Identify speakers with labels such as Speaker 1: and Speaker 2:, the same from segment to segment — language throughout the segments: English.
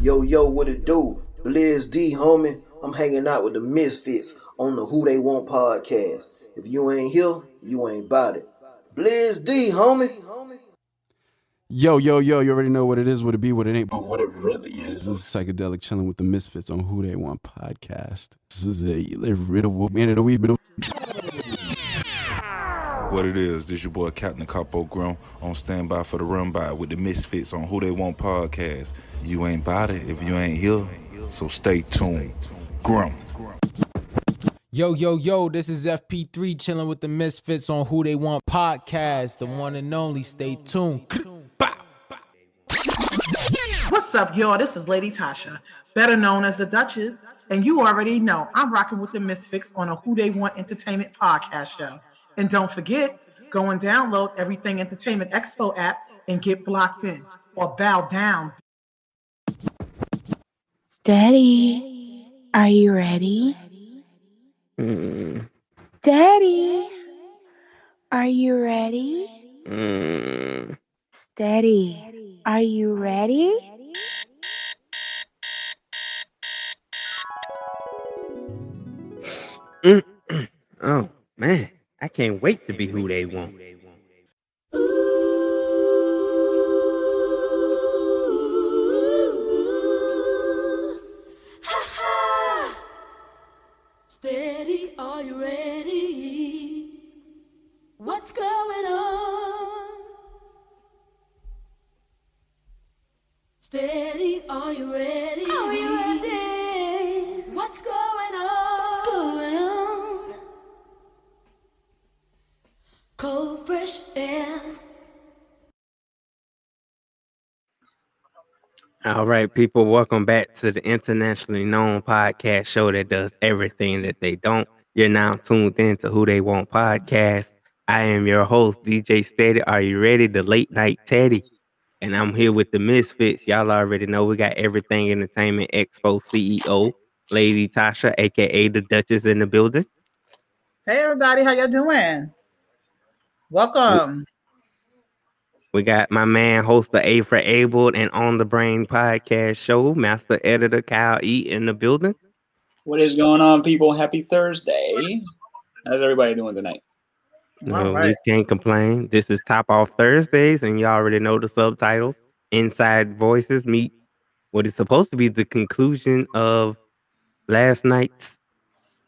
Speaker 1: Yo, yo, what it do? Blizz D, homie. I'm hanging out with the Misfits on the Who They Want podcast. If you ain't here, you ain't about it. Blizz D, homie.
Speaker 2: Yo, yo, yo, you already know what it is, what it be, what it ain't, but what it really is. This is Psychedelic Chilling with the Misfits on Who They Want podcast. This is a little man of the week,
Speaker 3: What it is, this your boy Captain Capo Grown on standby for the run by with the Misfits on Who They Want podcast. You ain't about it if you ain't here, so stay tuned. Grum.
Speaker 4: Yo, yo, yo, this is FP3 chilling with the Misfits on Who They Want podcast. The one and only. Stay tuned.
Speaker 5: What's up, y'all? This is Lady Tasha, better known as the Duchess, and you already know I'm rocking with the Misfits on a Who They Want Entertainment podcast show. And don't forget, go and download Everything Entertainment Expo app and get blocked in or bow down.
Speaker 6: Steady, are you ready?
Speaker 7: Mm,
Speaker 6: Daddy, are you ready?
Speaker 7: mm.
Speaker 6: Steady, are you ready?
Speaker 7: Oh man, I can't wait to be who they want.
Speaker 8: Steady, are you ready? What's going on? Steady, are you ready? Are you ready?
Speaker 7: All right, people, welcome back to the internationally known podcast show that does everything that they don't. You're now tuned in to Who They Want podcast. I am your host, DJ Steady. Are you ready? The late night Teddy. And I'm here with the Misfits. Y'all already know we got Everything Entertainment Expo CEO, Lady Tasha, aka the Duchess in the building.
Speaker 5: Hey, everybody, how y'all doing? Welcome.
Speaker 7: We got my man, host of A for Able and On the Brain podcast show, master editor Kyle E in the building.
Speaker 9: What is going on, people? Happy Thursday. How's everybody doing tonight?
Speaker 7: No,
Speaker 5: right.
Speaker 7: We can't complain. This is Top Off Thursdays, and you already know the subtitles. Inside Voices meet what is supposed to be the conclusion of last night's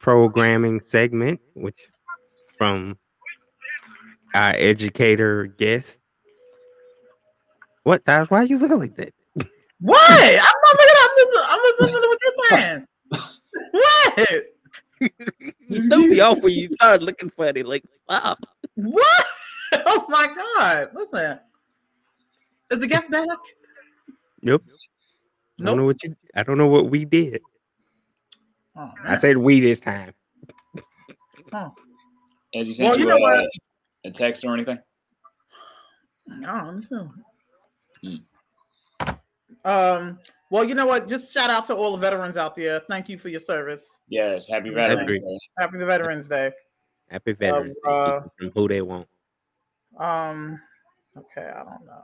Speaker 7: programming segment, which from our educator guest. What, Tosh? Why are you looking like that?
Speaker 5: What? I'm not looking. I'm just. I'm just listening to what you're saying. what?
Speaker 7: You threw me off when you started looking funny. Like, stop.
Speaker 5: What? Oh my God! Listen, is the guest back?
Speaker 7: Nope. I don't know what you. I don't know what we did.
Speaker 5: Oh,
Speaker 7: I said we this time.
Speaker 5: Oh,
Speaker 9: Has he sent
Speaker 5: Well,
Speaker 9: you,
Speaker 5: you know
Speaker 9: a,
Speaker 5: what?
Speaker 9: Uh, a text or anything?
Speaker 5: No, I don't.
Speaker 9: Hmm.
Speaker 5: Um. Well, you know what? Just shout out to all the veterans out there. Thank you for your service.
Speaker 9: Yes. Happy Veterans
Speaker 7: agree.
Speaker 9: Day.
Speaker 5: Happy Veterans Day.
Speaker 7: Happy Veterans Day.
Speaker 5: uh,
Speaker 7: From who they want.
Speaker 5: Um. Okay, I don't know.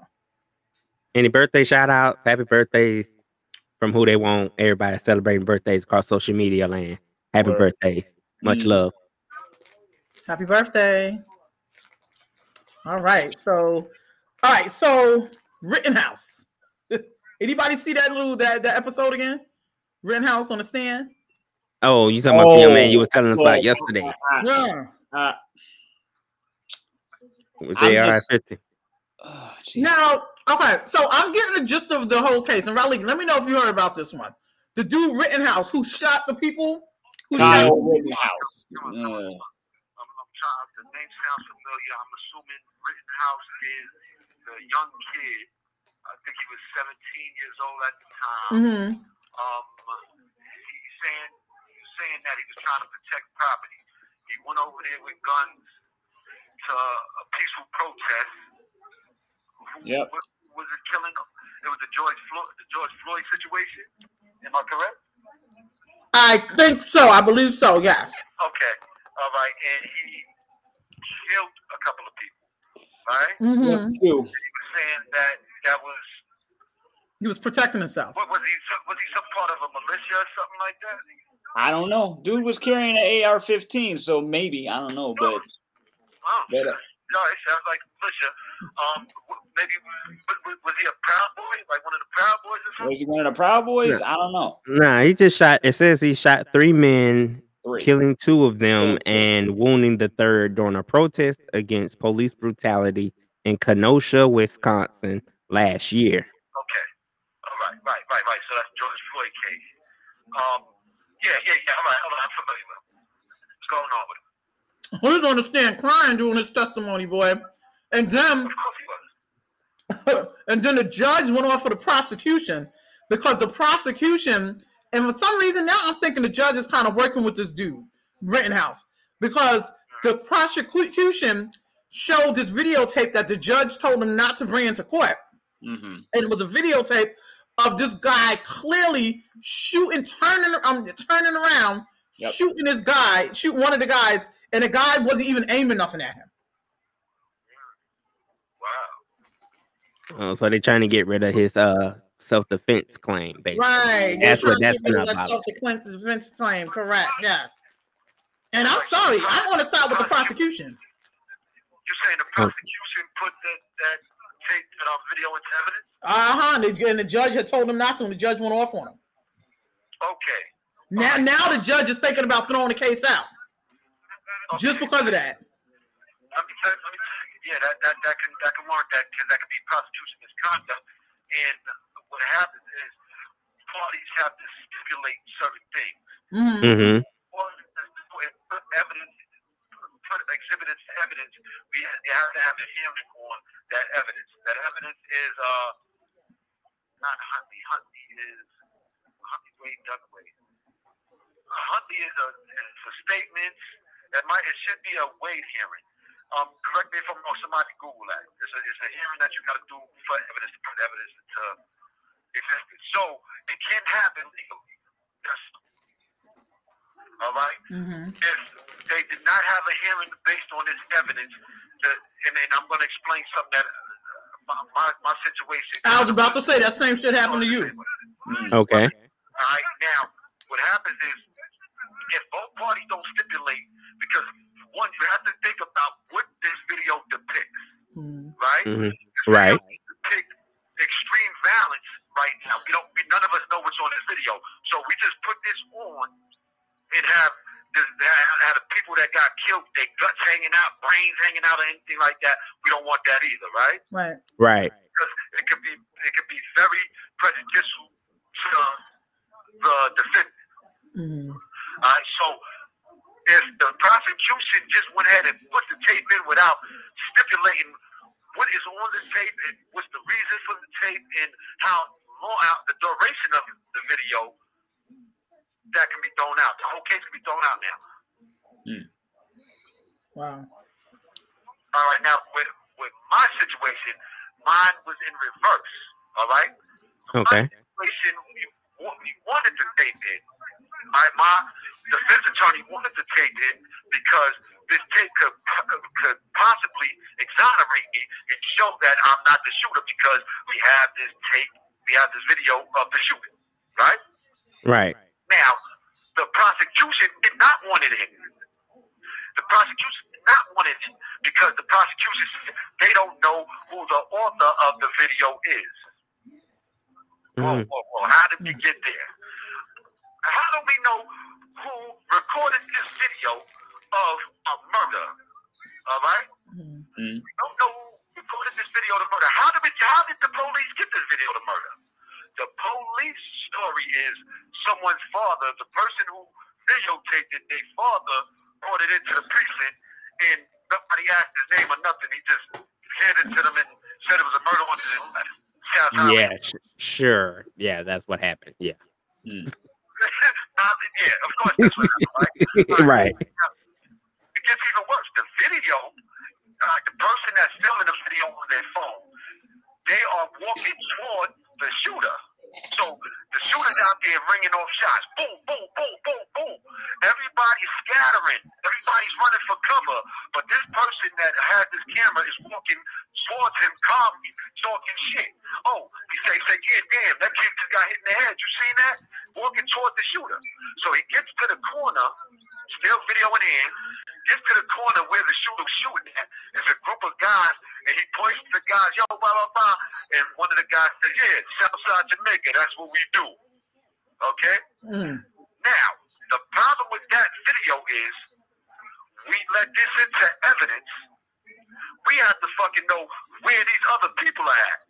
Speaker 7: Any birthday shout out? Happy birthdays from who they want. Everybody celebrating birthdays across social media land. Happy
Speaker 9: Word.
Speaker 7: birthdays. Much
Speaker 9: Mm.
Speaker 7: love.
Speaker 5: Happy birthday. All right. So, all right. So, Rittenhouse. Anybody see that little that, that episode again? Rittenhouse on the stand.
Speaker 7: Oh, you talking about the young man you
Speaker 9: Oh,
Speaker 7: was telling us
Speaker 9: well,
Speaker 7: about yesterday
Speaker 5: Yeah.
Speaker 9: Uh,
Speaker 7: with
Speaker 9: I'm
Speaker 7: the
Speaker 9: just-
Speaker 7: 50.
Speaker 9: oh.
Speaker 5: Now, okay. So I'm getting the gist of the whole case. And Riley, let me know if you heard about this one. The dude Rittenhouse who shot the people. Who
Speaker 9: Kyle
Speaker 5: shot-
Speaker 9: Rittenhouse. Uh,
Speaker 10: I'm, I'm. The name sounds familiar. I'm assuming Rittenhouse is the young kid. I think he was 17 years old at the time.
Speaker 5: Mhm.
Speaker 10: Um, he's saying he's saying that he was trying to protect property. He went over there with guns to a peaceful protest. Who-
Speaker 9: Yep.
Speaker 10: Was, was it killing? It was the George Floyd, the George Floyd situation. Am I correct?
Speaker 5: I think so. I believe so. Yes.
Speaker 10: Okay. All right. And he killed a couple of people. Right.
Speaker 5: Mhm.
Speaker 9: Yep, two.
Speaker 10: He was saying that that was
Speaker 5: He was protecting himself.
Speaker 10: What was he? Was he some part of a militia or something like that?
Speaker 9: I don't know. Dude was carrying an AR-15, so maybe I don't know, but
Speaker 10: Oh,
Speaker 9: but uh,
Speaker 10: no, it sounds like militia. Um, maybe w- w- was he a proud boy, like one of the proud boys or something?
Speaker 9: was he one of the Proud Boys?
Speaker 7: Yeah.
Speaker 9: I don't know.
Speaker 7: Nah, he just shot. It says he shot three men,
Speaker 9: Three.
Speaker 7: killing two of them and wounding the third during a protest against police brutality in Kenosha, Wisconsin last year.
Speaker 10: Okay. All right, right, right, right. So that's George Floyd case. Um, yeah, yeah, yeah. All right, all right. I'm familiar with him. What's going on with him?
Speaker 5: He was on the stand crying during his testimony, boy. And then
Speaker 10: Of course he was.
Speaker 5: and then the judge went off for the prosecution because the prosecution, and for some reason now I'm thinking the judge is kind of working with this dude, Rittenhouse, because the prosecution showed this videotape that the judge told him not to bring into court.
Speaker 9: Mm-hmm.
Speaker 5: And it was a videotape of this guy clearly shooting, turning, um, turning around,
Speaker 9: Yep.
Speaker 5: shooting this guy, shooting one of the guys, and the guy wasn't even aiming nothing at him.
Speaker 10: Wow.
Speaker 7: Uh, so they're trying to get rid of his uh self defense claim, basically.
Speaker 5: Right.
Speaker 7: That's what
Speaker 5: trying
Speaker 7: that's
Speaker 5: to get rid of
Speaker 7: been about.
Speaker 5: self-defense claim. Correct. Yes. And I'm sorry. I'm on the side with the prosecution.
Speaker 10: You're saying the prosecution put that that tape that um, video into evidence?
Speaker 5: Uh huh. And, the- and the judge had told him not to, and the judge went off on him.
Speaker 10: Okay.
Speaker 5: Now, now the judge is thinking about throwing the case out just because of that.
Speaker 10: Let me tell, let me tell you, yeah, that, that, that can that can warrant that because that could be prosecution misconduct. And what happens is parties have to stipulate certain things.
Speaker 5: Mhm.
Speaker 7: Mm-hmm.
Speaker 10: Or put evidence, put exhibit as evidence, we have to have a hearing on that evidence. That evidence is uh not Huntley. Huntley is Huntley Wade Dunaway. Huntley is a is for statements that might it should be a Wade hearing. Um, correct me if I'm wrong. Somebody Google that. It's a it's a hearing that you got to do for evidence to put evidence into existence. So it can happen legally. Yes. All right
Speaker 5: mm-hmm.
Speaker 10: if they did not have a hearing based on this evidence, the, and then I'm going to explain something that uh, my, my, my situation.
Speaker 5: I was about to say that same shit happened to you.
Speaker 7: Okay.
Speaker 10: All right, now what happens is if both parties don't stipulate, because one, you have to think about what this video depicts,
Speaker 5: Mhm.
Speaker 10: right?
Speaker 7: hmm Right.
Speaker 10: depict extreme violence right now. We don't. We, none of us know what's on this video, so we just put this on and have this, have, have the people that got killed, their guts hanging out, brains hanging out, or anything like that. We don't want that either, right?
Speaker 5: Right.
Speaker 7: Right.
Speaker 10: Because it could be it could be very prejudicial to the defendant.
Speaker 5: Mhm.
Speaker 10: All right, so if the prosecution just went ahead and put the tape in without stipulating what is on the tape and what's the reason for the tape and how long out the duration of the video, that can be thrown out. The whole case can be thrown out now. Hmm.
Speaker 5: Wow.
Speaker 10: All right, now with with my situation, mine was in reverse. All right.
Speaker 7: Okay.
Speaker 10: My situation, we, wa- we wanted to tape in. My my defense attorney wanted to tape in because this tape could could possibly exonerate me and show that I'm not the shooter because we have this tape, we have this video of the shooting, right?
Speaker 7: Right.
Speaker 10: Now, the prosecution did not want it in. The prosecution did not want it in because the prosecution they don't know who the author of the video is. Whoa,
Speaker 7: Mhm.
Speaker 10: whoa, whoa. How did we get there? How do we know who recorded this video of a murder? All right?
Speaker 5: Mhm.
Speaker 9: Mm.
Speaker 10: We don't know who recorded this video of murder. How did, we, how did the police get this video of murder? The police story is someone's father, the person who videotaped it, their father brought it into the precinct and nobody asked his name or nothing. He just handed it to them and said it was a murder on the
Speaker 7: Yeah. Sh- sure. Yeah, that's what happened. Yeah.
Speaker 10: Uh, yeah, of course that's what happened, right?
Speaker 7: right.
Speaker 10: It gets even worse. The video, the person that's filming the video on their phone, they are walking toward the shooter. So the shooter's out there ringing off shots. Boom, boom, boom, boom, boom. Everybody's scattering. Everybody's running for cover. But this person that has this camera is walking towards him calmly, talking shit. Oh, he's say, say, yeah, damn, that kid just got hit in the head. You seen that? Walking toward the shooter. So he gets to the corner, still videoing in gets to the corner where the shooter's shooting at. There's a group of guys, and he points to the guys, yo, blah, blah, blah. And one of the guys says, yeah, Southside Jamaica, that's what we do. Okay? Hmm. Now, the problem with that video is we let this into evidence. We have to fucking know where these other people are at.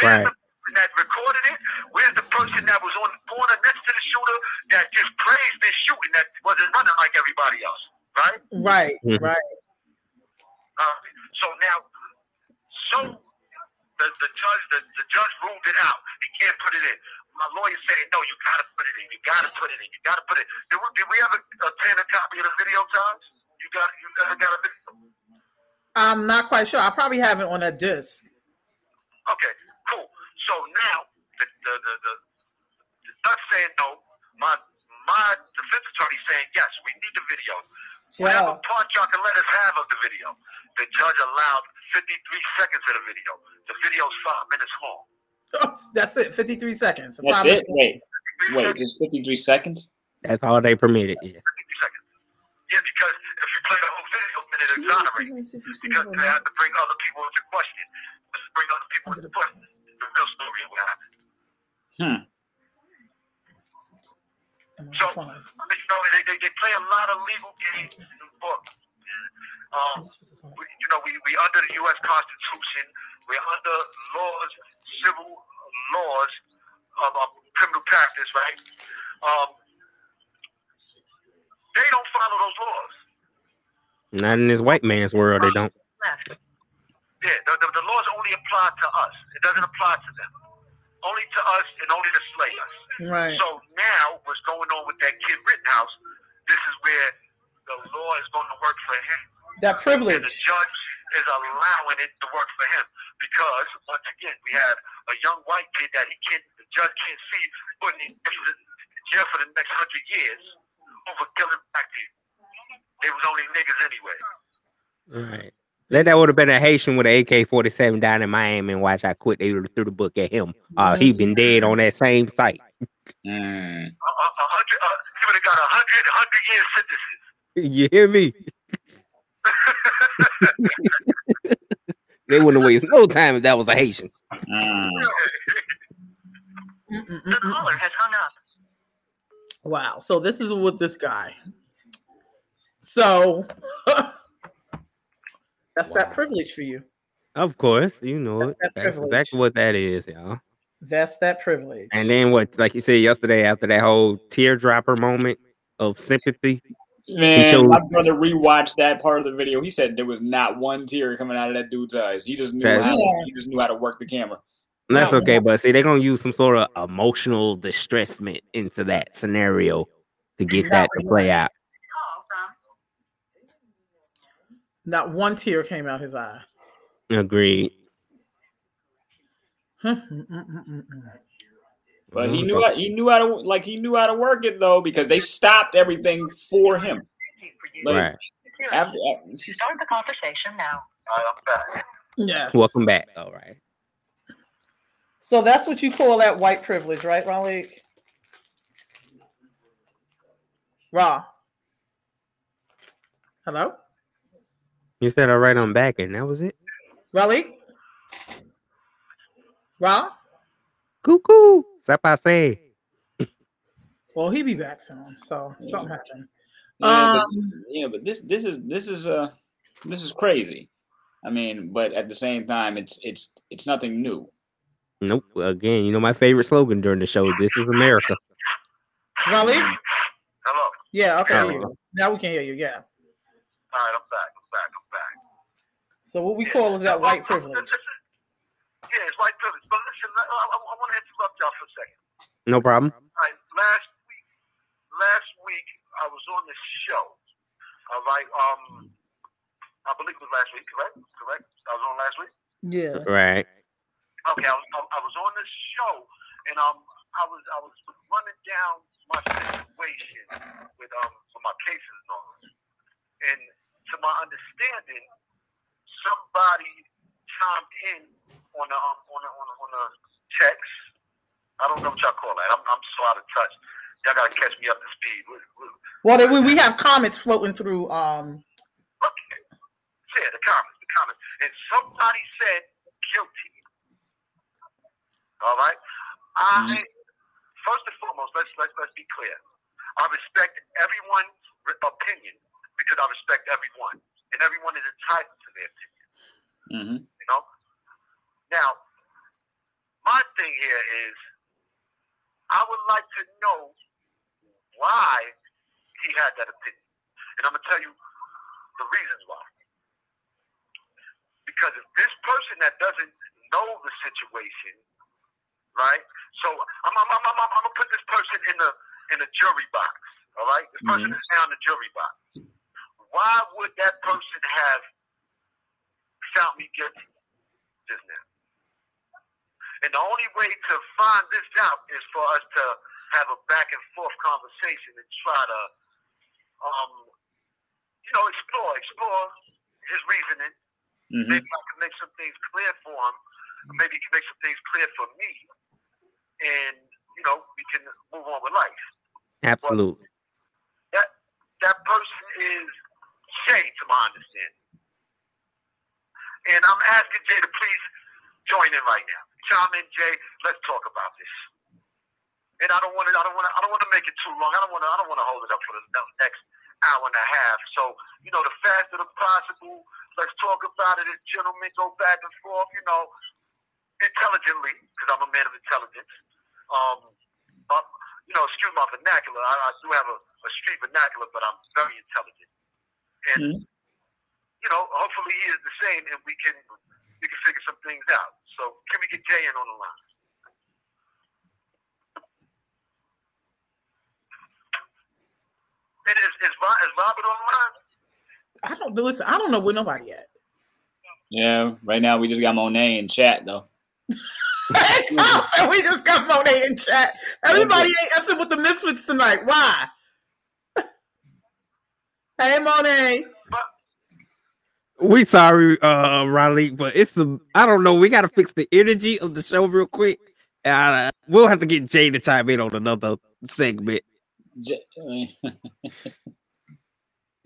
Speaker 10: Where's
Speaker 7: Right.
Speaker 10: the that recorded it? Where's the person that was on the corner next to the shooter that just praised this shooting that wasn't running like everybody else? Right?
Speaker 5: Right,
Speaker 7: Mhm.
Speaker 5: right.
Speaker 10: Uh, so now, so the, the judge the, the judge ruled it out. He can't put it in. My lawyer saying, no, you gotta put it in. You gotta put it in. You gotta put it. Did we, did we ever obtain a copy of the video, Times? You got you ever got a video?
Speaker 5: I'm not quite sure. I probably have it on a disc.
Speaker 10: Okay, cool. So now the the the, the, the judge saying no. My my defense attorney saying yes. We need the video. Whatever part y'all can let us have of the video. The judge allowed 53 seconds of the video. The video's five minutes long.
Speaker 5: Oh, that's it. 53 seconds.
Speaker 9: That's it.
Speaker 5: minutes.
Speaker 9: Wait, wait. It's 53 seconds.
Speaker 7: That's all they permitted. Yeah.
Speaker 10: Yeah, because if you play the whole video, then it exonerates. Because they have to bring other people into question. Let's bring other people into question. The real story of what happened.
Speaker 9: Hmm.
Speaker 10: So, you know, they, they, they play a lot of legal games in the book. Um, we, you know, we, we under the U.S. Constitution, we're under laws, civil laws of, of criminal practice, right? Um, they don't follow those laws.
Speaker 7: Not in this white man's world, they don't.
Speaker 10: Yeah, the, the, the laws only apply to us. It doesn't apply to them. Only to us and only to slay us.
Speaker 5: Right.
Speaker 10: So now, what's going on with that kid Rittenhouse? This is where the law is going to work for him.
Speaker 5: That privilege.
Speaker 10: And the judge is allowing it to work for him because, once again, we have a young white kid that he can't, the judge can't see putting in jail for the next hundred years over killing black people. They was only niggas anyway.
Speaker 7: Right. That that would have been a Haitian with an AK forty seven down in Miami and watch I quit. They threw the book at him. Uh, he been dead on that same site.
Speaker 10: Hundred, uh, he would have got a hundred, hundred year sentences.
Speaker 7: You hear me? they wouldn't have wasted no time if that was a Haitian.
Speaker 5: The
Speaker 10: caller has hung up.
Speaker 5: Wow. So this is with this guy. So that's that privilege for you.
Speaker 7: Of course, you know
Speaker 5: That's
Speaker 7: it.
Speaker 5: that
Speaker 7: That's exactly what that is, y'all.
Speaker 5: That's that privilege.
Speaker 7: And then what, like you said yesterday, after that whole teardropper moment of sympathy, he
Speaker 9: Man,
Speaker 7: showed
Speaker 9: my brother rewatched that part of the video. He said there was not one tear coming out of that dude's eyes. He just knew how.
Speaker 7: Yeah.
Speaker 9: He just knew how to work the camera.
Speaker 7: That's
Speaker 9: No,
Speaker 7: okay,
Speaker 9: no.
Speaker 7: but see, they're gonna use some sort of emotional distressment into that scenario to get that to play out.
Speaker 5: Not one tear came out his eye.
Speaker 7: Agreed. Mm-hmm.
Speaker 9: But he knew how, he knew how to like he knew how to work it though because they stopped everything for him. Like,
Speaker 7: Right.
Speaker 9: After, uh,
Speaker 8: Start the conversation now.
Speaker 5: Yes.
Speaker 7: Welcome back. All right.
Speaker 5: So that's what you call that white privilege, right, Raleigh? Raw. Hello?
Speaker 7: You said all right, I'm back, and that was it.
Speaker 5: Raleigh? Raw?
Speaker 7: Cuckoo. Ça passe.
Speaker 5: Well, he be back soon, so something happened.
Speaker 9: Yeah, but,
Speaker 5: Um,
Speaker 9: yeah, but this this is this is uh this is crazy. I mean, but at the same time, it's it's it's nothing new.
Speaker 7: Nope. Again, you know my favorite slogan during the show. This is America.
Speaker 5: Raleigh?
Speaker 10: Hello.
Speaker 5: Yeah, okay. I
Speaker 7: Oh.
Speaker 5: Now we can hear you, yeah.
Speaker 10: All right, I'm back. I'm back. I'm back.
Speaker 5: So what we call is that white privilege.
Speaker 10: Yeah, it's white privilege. But listen, I, I, I want to interrupt y'all for a second.
Speaker 7: No problem.
Speaker 10: All right, last week, last week I was on this show. All right, um, I believe it was last week. Correct? Correct. I was on last week.
Speaker 5: Yeah.
Speaker 7: Right.
Speaker 10: Okay, I was, I, I was on this show, and um, I was I was running down my situation with um for my cases and all, and to my understanding, somebody chimed in on the um, on the, on the, on the text. I don't know what y'all call that. I'm, I'm so out of touch. Y'all gotta catch me up to speed.
Speaker 5: Well, we, we have comments floating through. Um,
Speaker 10: Okay. Yeah, the comments, the comments. And somebody said guilty. All right. I first and foremost, let's let's let's be clear. I respect everyone's opinion because I respect everyone, and everyone is entitled to their opinion.
Speaker 9: Mm-hmm.
Speaker 10: You know. Now, my thing here is, I would like to know why he had that opinion, and I'm gonna tell you the reasons why. Because if this person that doesn't know the situation, right? So I'm, I'm, I'm, I'm, I'm gonna put this person in the in the jury box. All right, this person is now in the jury box. Why would that person have found me guilty just now? And the only way to find this out is for us to have a back and forth conversation and try to, um, you know, explore, explore his reasoning.
Speaker 9: Mm-hmm.
Speaker 10: Maybe I can make some things clear for him. Maybe he can make some things clear for me, and you know, we can move on with life.
Speaker 7: Absolutely.
Speaker 10: That that person is Jay, to my understanding, and I'm asking Jay to please join in right now. Chime in, Jay. Let's talk about this. And I don't want to. I don't want to. I don't want to make it too long. I don't want to. I don't want to hold it up for the next hour and a half. So you know, the faster the possible. Let's talk about it gentlemen. Go back and forth. You know, intelligently, because I'm a man of intelligence. Um, um, you know, excuse my vernacular. I, I do have a, a street vernacular, but I'm very intelligent. And you know, hopefully he is the same, and we can we can figure some things out. So can we get Jay in on the line? And is, is, Ro- is Robert on the line?
Speaker 5: I don't listen. I don't know where nobody at.
Speaker 9: Yeah, right now we just got Monet in chat though.
Speaker 5: we just got Monet in chat. Everybody ain't effing with the Misfits tonight. Why? hey, Monet.
Speaker 7: We sorry, uh, Riley, but it's a I don't know. We gotta fix the energy of the show real quick. Uh, we'll have to get Jay to chime in on another segment.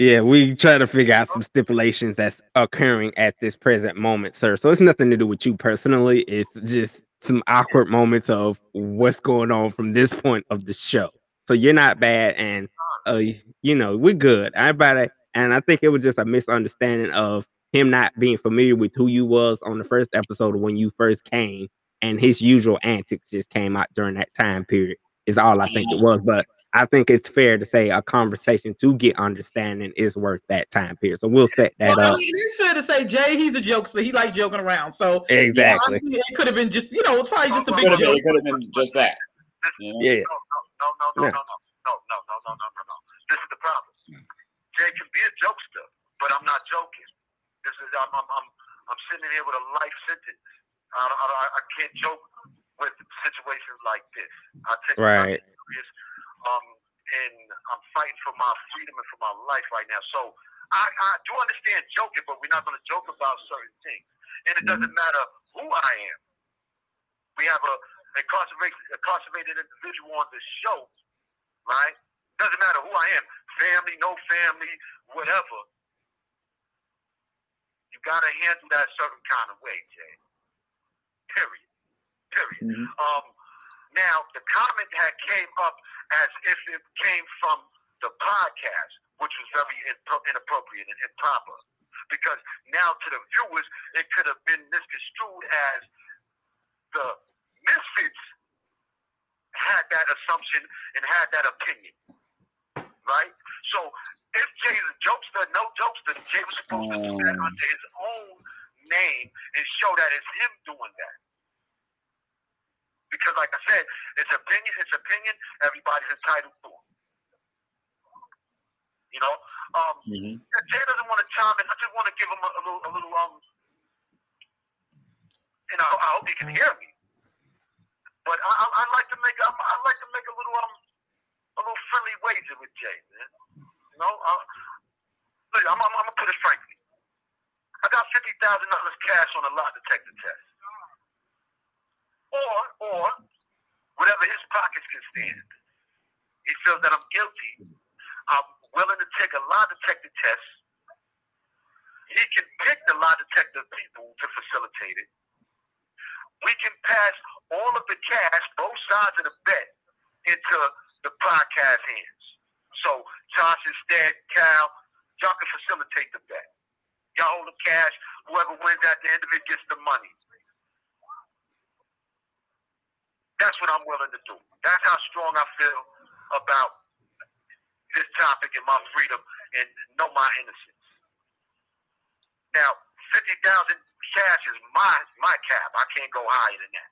Speaker 7: Yeah, we try to figure out some stipulations that's occurring at this present moment, sir. So it's nothing to do with you personally. It's just some awkward moments of what's going on from this point of the show. So you're not bad, and uh, you know we're good. It, and I think it was just a misunderstanding of him not being familiar with who you was on the first episode when you first came, and his usual antics just came out during that time period. Is all I think it was, but I think it's fair to say a conversation to get understanding is worth that time period. So we'll set that
Speaker 5: Well, I
Speaker 7: up.
Speaker 5: mean, it is fair to say Jay, he's a jokester. He likes joking around. So
Speaker 7: Exactly.
Speaker 5: honestly, it could have been just, you know, it's probably just a big
Speaker 9: Could have
Speaker 5: joke.
Speaker 9: it could have been just that. You?
Speaker 7: Yeah.
Speaker 10: No, no, no, no, no, no, no, no, no, no, no, no. This is the problem. Jay can be a jokester, but I'm not joking. This is I'm I'm I'm, I'm sitting here with a life sentence. I, I, I can't joke with situations like this. I take
Speaker 7: Right.
Speaker 10: very serious. Um, and I'm fighting for my freedom and for my life right now. So I, I do understand joking, but we're not going to joke about certain things. And it doesn't matter who I am. We have a incarcerated, incarcerated individual on this show, right? Doesn't matter who I am, family, no family, whatever. You got to handle that certain kind of way, Jay. Period. Period. Um, now the comment had came up as if it came from the podcast, which was very in- inappropriate and improper. Because now to the viewers, it could have been misconstrued as the misfits had that assumption and had that opinion, right? So if Jay's a jokester, no jokester, Jay was supposed to do that
Speaker 9: Um.
Speaker 10: under his own name and show that it's him doing that. Because, like I said, it's opinion. It's opinion. Everybody's entitled to it. You know, um,
Speaker 9: Mhm.
Speaker 10: Jay doesn't want to chime in. I just want to give him a, a little, a little, um, and I, I hope he can hear me. But I, I, I'd like to make, I, I'd like to make a little, um, a little friendly wager with Jay, man. You know, uh, look, I'm, I'm, I'm gonna put it frankly. I got fifty thousand dollars cash on a lie detector test. Or or whatever his pockets can stand. He feels that I'm guilty. I'm willing to take a lie detector test. He can pick the lie detector people to facilitate it. We can pass all of the cash, both sides of the bet, into the podcast ends. So Josh instead, Cal, y'all can facilitate the bet. Y'all hold the cash. Whoever wins at the end of it gets the money. That's what I'm willing to do. That's how strong I feel about this topic and my freedom and know my innocence. Now, fifty thousand cash is my my cap. I can't go higher than that.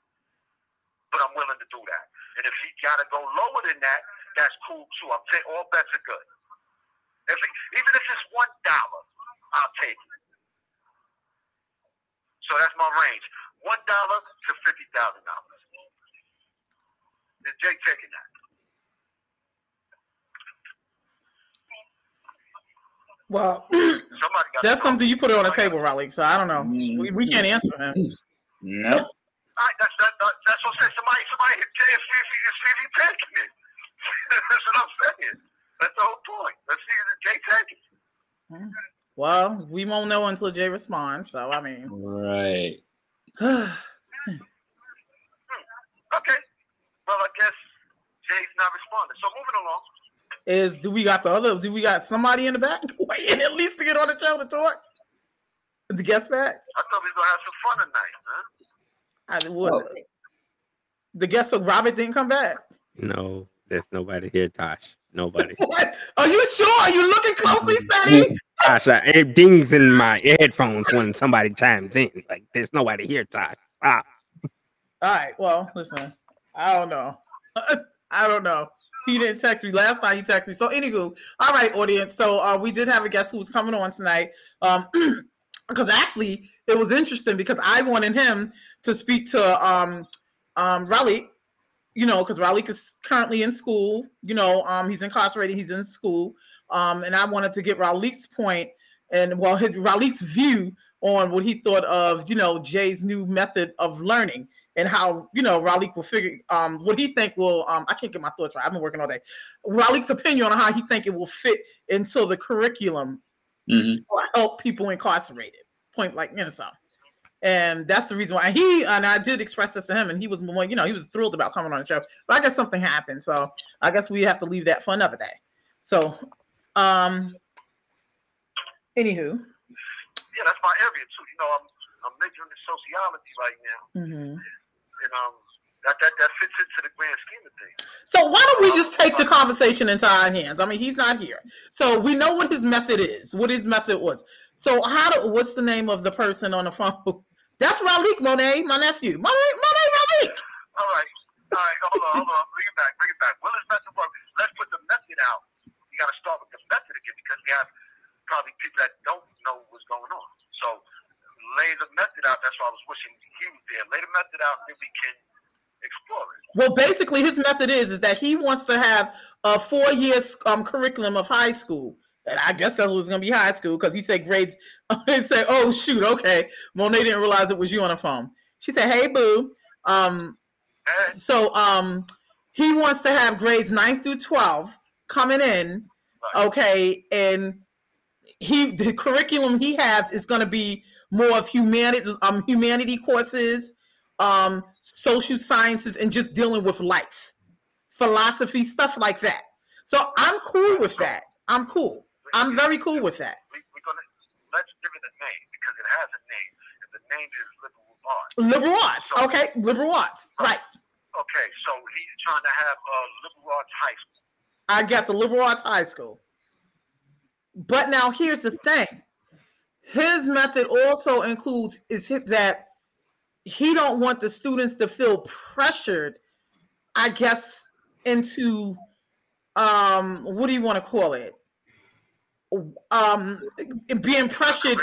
Speaker 10: But I'm willing to do that. And if he gotta go lower than that, that's cool too. I'm saying all bets are good. If he, even if it's one dollar, I'll take it. So that's my range. One dollar to fifty thousand dollars. Is Jake taking that?
Speaker 5: Well,
Speaker 10: got
Speaker 5: that's something you put it on the table, Raleigh. So I don't know. We, we can't mm-hmm. answer him. Mm-hmm.
Speaker 9: No.
Speaker 10: All right, that's that, that, that's what I'm saying. Somebody, somebody, see if, see he- see taking it. that's what I'm saying. That's the whole point. Let's see if Jay taking it. Hmm.
Speaker 5: Well, we won't know until Jay responds. So I mean,
Speaker 9: Right. Hmm.
Speaker 10: Okay. Well, I guess Jay's not responding. So moving along.
Speaker 5: is do we got the other? Do we got somebody in the back waiting at least to get on the show to talk? The guest back?
Speaker 10: I thought we were gonna have some fun tonight, huh?
Speaker 5: I, what? The guest of Robert didn't come back.
Speaker 7: No, there's nobody here, Tosh. Nobody.
Speaker 5: What? Are you sure? Are you looking closely, Sonny?
Speaker 7: Tosh, uh, it dings in my headphones when somebody chimes in. Like, there's nobody here, Tosh. Ah,
Speaker 5: All right. Well, listen. I don't know. I don't know. He didn't text me last time. He texted me. So, anywho, all right, audience. So, uh, we did have a guest who was coming on tonight. Um, because actually, it was interesting because I wanted him to speak to um, um, Raleigh. You know, because Raleigh is currently in school. You know, um, he's incarcerated. He's in school. Um, and I wanted to get Raleigh's point and well, his Raleigh's view on what he thought of, you know, Jay's new method of learning and how, you know, Raleigh will figure um what he think will um I can't get my thoughts right. I've been working all day. Raleigh's opinion on how he think it will fit into the curriculum
Speaker 9: Mm-hmm.
Speaker 5: or help people incarcerated. Point like you know so. And that's the reason why he and I did express this to him, and he was more, you know, he was thrilled about coming on the show. But I guess something happened, so I guess we have to leave that for another day. So, um, anywho,
Speaker 10: Yeah, that's my area too. You know, I'm I'm majoring in sociology right now,
Speaker 5: mhm.
Speaker 10: and um, that that that fits into the grand scheme of things.
Speaker 5: so why don't we just take the conversation into our hands? I mean, he's not here, so we know what his method is, what his method was. So how do? What's the name of the person on the phone? That's Ralik Monet, my nephew. Monet, Monet Ralik.
Speaker 10: All right, all right, hold on, hold on, bring it back, bring it back. Will his method work? Let's put the method out. You got to start with the method again because we have probably people that don't know what's going on. So lay the method out. That's why I was wishing he was there. Lay the method out, then we can explore it.
Speaker 5: Well, basically, his method is is that he wants to have a four year um, curriculum of high school. And I guess that was going to be high school because he said grades. he said, "Oh shoot, okay." Monet didn't realize it was you on the phone. She said, "Hey, boo." Um, so um, he wants to have grades nine through twelve coming in, okay, and he the curriculum he has is going to be more of humanity um humanity courses um social sciences and just dealing with life philosophy stuff like that so i'm cool with that i'm cool i'm very cool with that.
Speaker 10: We, we're gonna let's give it a name because it has a name, and the name is liberal arts.
Speaker 5: liberal arts okay liberal arts right.
Speaker 10: Okay, so he's trying to have a liberal arts high school.
Speaker 5: i guess a liberal arts high school. But now here's the thing. His method also includes is that he don't want the students to feel pressured i guess into um what do you want to call it um being pressured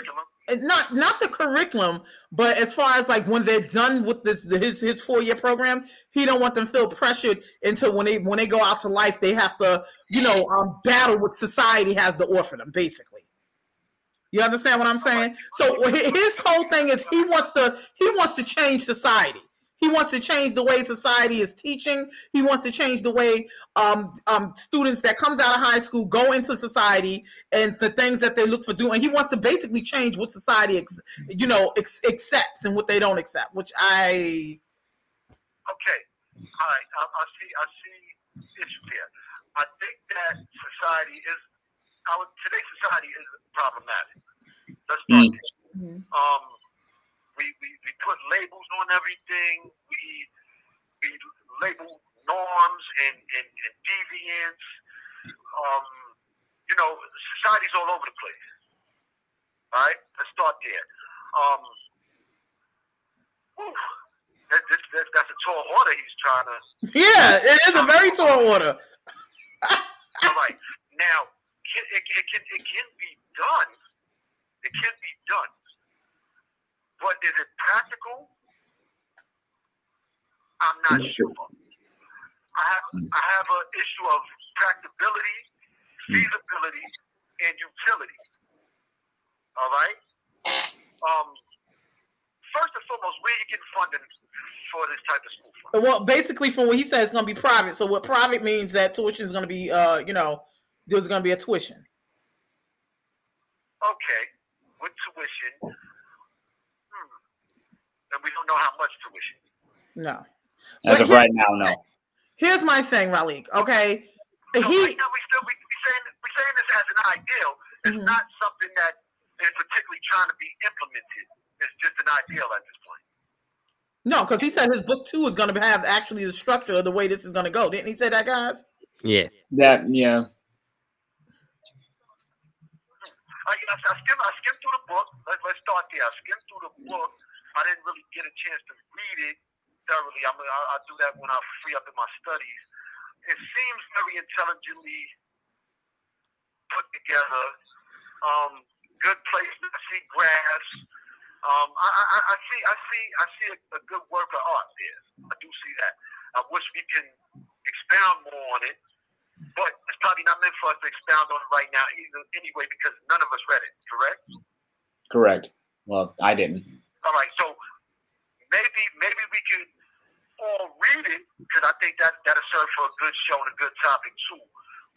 Speaker 5: not not the curriculum but as far as like when they're done with this his his four year program he don't want them feel pressured until when they when they go out to life they have to you know um battle what society has to offer them basically. You understand what i'm saying? So his whole thing is he wants to he wants to change society He wants to change the way society is teaching. He wants to change the way um, um, students that comes out of high school go into society and the things that they look for doing. He wants to basically change what society, ex- you know, ex- accepts and what they don't accept. Which I
Speaker 10: Okay, all right. I, I see. I see issues here. I think that society is our today's society is problematic. Let's start there. Um, we, we we put labels on everything. We we label norms and and, and deviance. Um, you know, society's all over the place. All right, let's start there. Um, whew, that, that, that, that's a tall order he's trying to
Speaker 5: yeah, it is a very tall order.
Speaker 10: All right. Now, can, it, it, can, it can be done. It can be done. But is it practical? I'm not sure. I have I have an issue of practicability, feasibility, and utility. All right. Um. First and foremost, where you get funding for this type of school from?
Speaker 5: Well, basically, from what he said, it's going to be private. So, what private means that tuition is going to be, uh, you know, there's going to be a tuition.
Speaker 10: Okay, with tuition. And we don't know how much tuition.
Speaker 5: No.
Speaker 9: As
Speaker 5: But
Speaker 9: of
Speaker 5: here-
Speaker 9: right now, no.
Speaker 5: Here's my thing, Ralik. Okay,
Speaker 10: So
Speaker 5: he
Speaker 10: right now we still we, we saying we saying this as an ideal. It's
Speaker 5: Mhm.
Speaker 10: not something that is particularly trying to be implemented. It's just an ideal at this point.
Speaker 5: no, because he said his book two is going to have actually the structure of the way this is going to go. Didn't he say that, guys?
Speaker 7: Yeah.
Speaker 9: That yeah.
Speaker 10: I, I, I skim I skimmed through the book. Let's let's start there. I skimmed through the book. I didn't really get a chance to read it thoroughly. I'm I, I do that when I free up in my studies. It seems put together. Um, good placement. I see graphs. Um, I, I, I- I see, I see, I see a, a good work of art there. I do see that. I wish we can expound more on it, but it's probably not meant for us to expound on it right now, either anyway, because none of us read it. Correct?
Speaker 9: Correct. Well, I didn't.
Speaker 10: All right. So maybe, maybe we can all read it because I think that that'll serve for a good show and a good topic too.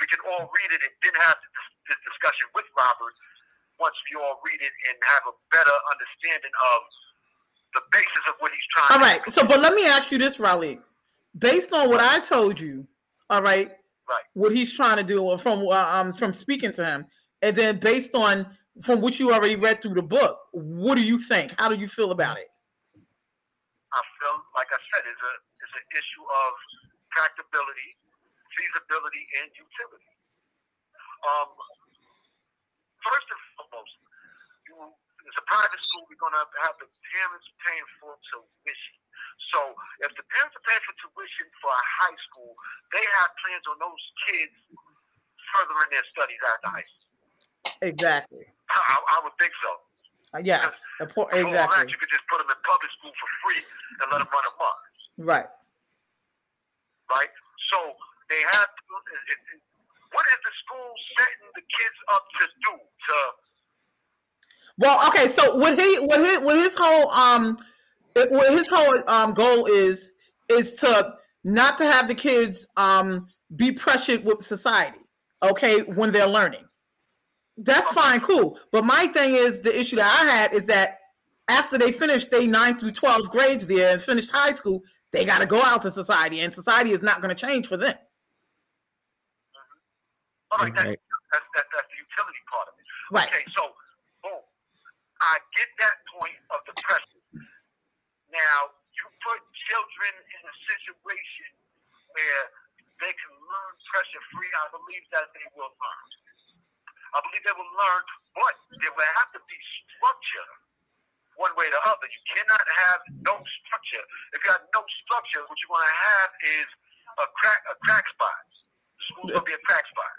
Speaker 10: We can all read it and then have this, this discussion with Robert once we all read it and have a better understanding of the basis of what he's trying.
Speaker 5: All right. So, but let me ask you this, Raleigh. Based on what I told you, all right,
Speaker 10: Right.
Speaker 5: what he's trying to do, or from uh, um from speaking to him, and then based on from what you already read through the book, what do you think? How do you feel about it?
Speaker 10: I feel like I said, it's a it's an issue of practicability, feasibility, and utility. Um, first and foremost, you as a private school, we're going to have the parents paying for tuition. So if the parents are paying for tuition for a high school, they have plans on those kids furthering their studies after high school.
Speaker 5: Exactly.
Speaker 10: I, I would think so.
Speaker 5: Uh, yes. Appo-
Speaker 10: Before that, you could just put them in public school for free and let them run amok.
Speaker 5: Right.
Speaker 10: right? So they have to. It, it, what is the school setting the kids up to do? To
Speaker 5: Well, okay. So what he what his what his whole um what his whole um goal is is to not to have the kids um be pressured with society. Okay, when they're learning, that's fine, cool. But my thing is the issue that I had is that after they finish they nine through twelve grades there and finished high school, they got to go out to society, and society is not going to change for them.
Speaker 10: All right,
Speaker 7: Okay.
Speaker 10: that, that's that, that's the utility part of it.
Speaker 5: Right.
Speaker 10: Okay, so boom, I get that point of the pressure. Now you put children in a situation where they can learn pressure free. I believe that they will learn. I believe they will learn, but there will have to be structure one way or the other. You cannot have no structure. If you have no structure, what you're going to have is a crack a crack spot. The school's going to be a crack spot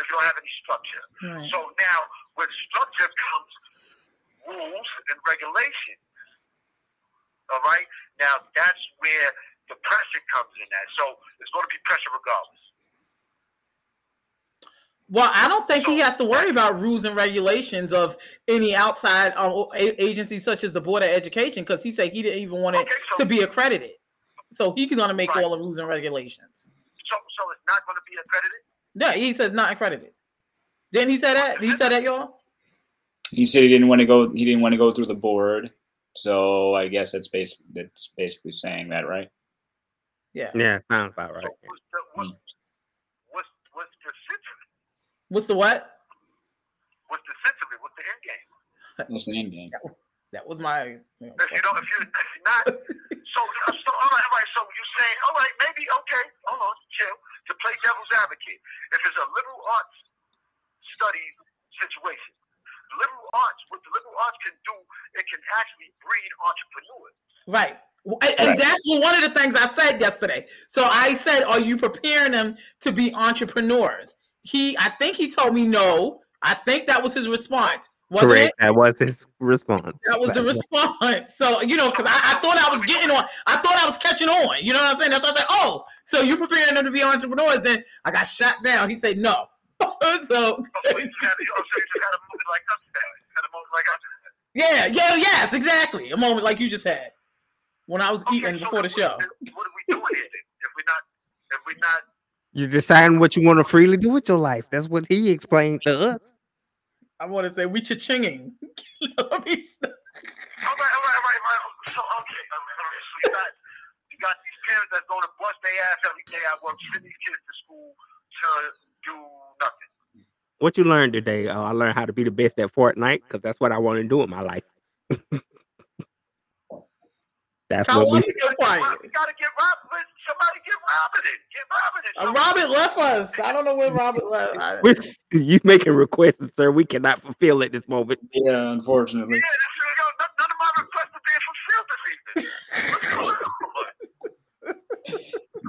Speaker 10: if you don't have any structure.
Speaker 5: Right.
Speaker 10: So now, with structure comes rules and regulations. All right. Now that's where the pressure comes in. At so there's going to be pressure regardless.
Speaker 5: Well, I don't think he has to worry about rules and regulations of any outside um, a- agencies such as the Board of Education because he said he didn't even want it to be accredited. So he's going to make all the rules and regulations.
Speaker 10: So, so it's not going to be accredited.
Speaker 5: Yeah, he says not accredited. Didn't he say that? Did he said that, y'all.
Speaker 9: He said he didn't want to go. He didn't want to go through the board. So I guess that's basic. That's basically saying that, right?
Speaker 5: Yeah.
Speaker 7: Yeah, sounds about right. Hmm.
Speaker 10: What's what's the sense of it?
Speaker 5: What's the what?
Speaker 10: What's the sense of it? What's the end game?
Speaker 9: What's the end game?
Speaker 5: That was my. You know,
Speaker 10: If you don't, if you if you're not, so uh, so all right, all right. So you saying, all right, maybe okay, hold on, chill. To play devil's advocate, if it's a liberal arts studies situation, liberal arts, what the liberal arts can do, it can actually breed entrepreneurs.
Speaker 5: Right. And, and that's one of the things I said yesterday. So I said, "Are you preparing them to be entrepreneurs?" He, I think he told me no. I think that was his response. Wasn't
Speaker 7: Correct.
Speaker 5: it?
Speaker 7: That was his response.
Speaker 5: That was the response. So you know, because I, I thought I was getting on. I thought I was catching on. You know what I'm saying? That's why I was like, "Oh, so you preparing them to be entrepreneurs?" Then I got shot down. He said no. so yeah, yeah, yes, exactly. A moment like you just had when I was eating before the show. What
Speaker 10: are we doing here? If we're not, if we're not,
Speaker 7: you're deciding what you want to freely do with your life. That's what he explained to us.
Speaker 5: I want to say we cha-chinging. Let me stop.
Speaker 10: All right, all right, all right, all right. So okay, all right, all right. So you got you got these parents that's going to bust their ass every day at work, send these kids to school to do nothing.
Speaker 7: What you learned today? Uh, I learned how to be the best at Fortnite because that's what I want to do in my life. that's
Speaker 5: How
Speaker 7: what
Speaker 5: long
Speaker 7: we.
Speaker 5: you so quiet?
Speaker 10: You gotta get Robin. Somebody get Robin it. Get Robin it.
Speaker 5: Uh, Robert left us. I don't know where Robert left. I-
Speaker 7: we- you making requests, sir? We cannot fulfill at this moment.
Speaker 9: Yeah, unfortunately.
Speaker 10: Yeah, this, none of my requests are being fulfilled this evening. What's going on?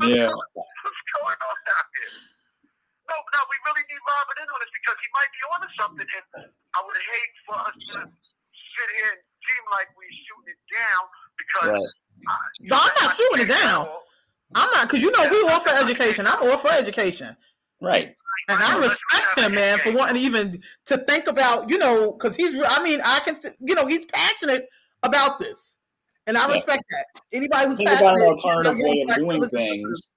Speaker 9: Yeah.
Speaker 10: What's going on out here? No, no, we really need Robin in on this because he might be onto something, and I would hate for us to sit here and seem like we're shooting it down because
Speaker 9: Right.
Speaker 5: No, I'm not shooting it down. I'm not because you know we all for education. I'm all for education.
Speaker 9: Right.
Speaker 5: And I respect him, man, for wanting to even to think about, you know, because he's. I mean, I can, th- you know, he's passionate about this, and I
Speaker 9: Yeah.
Speaker 5: respect that. Anybody who's
Speaker 9: Think about
Speaker 5: passionate,
Speaker 9: an alternative way of doing things.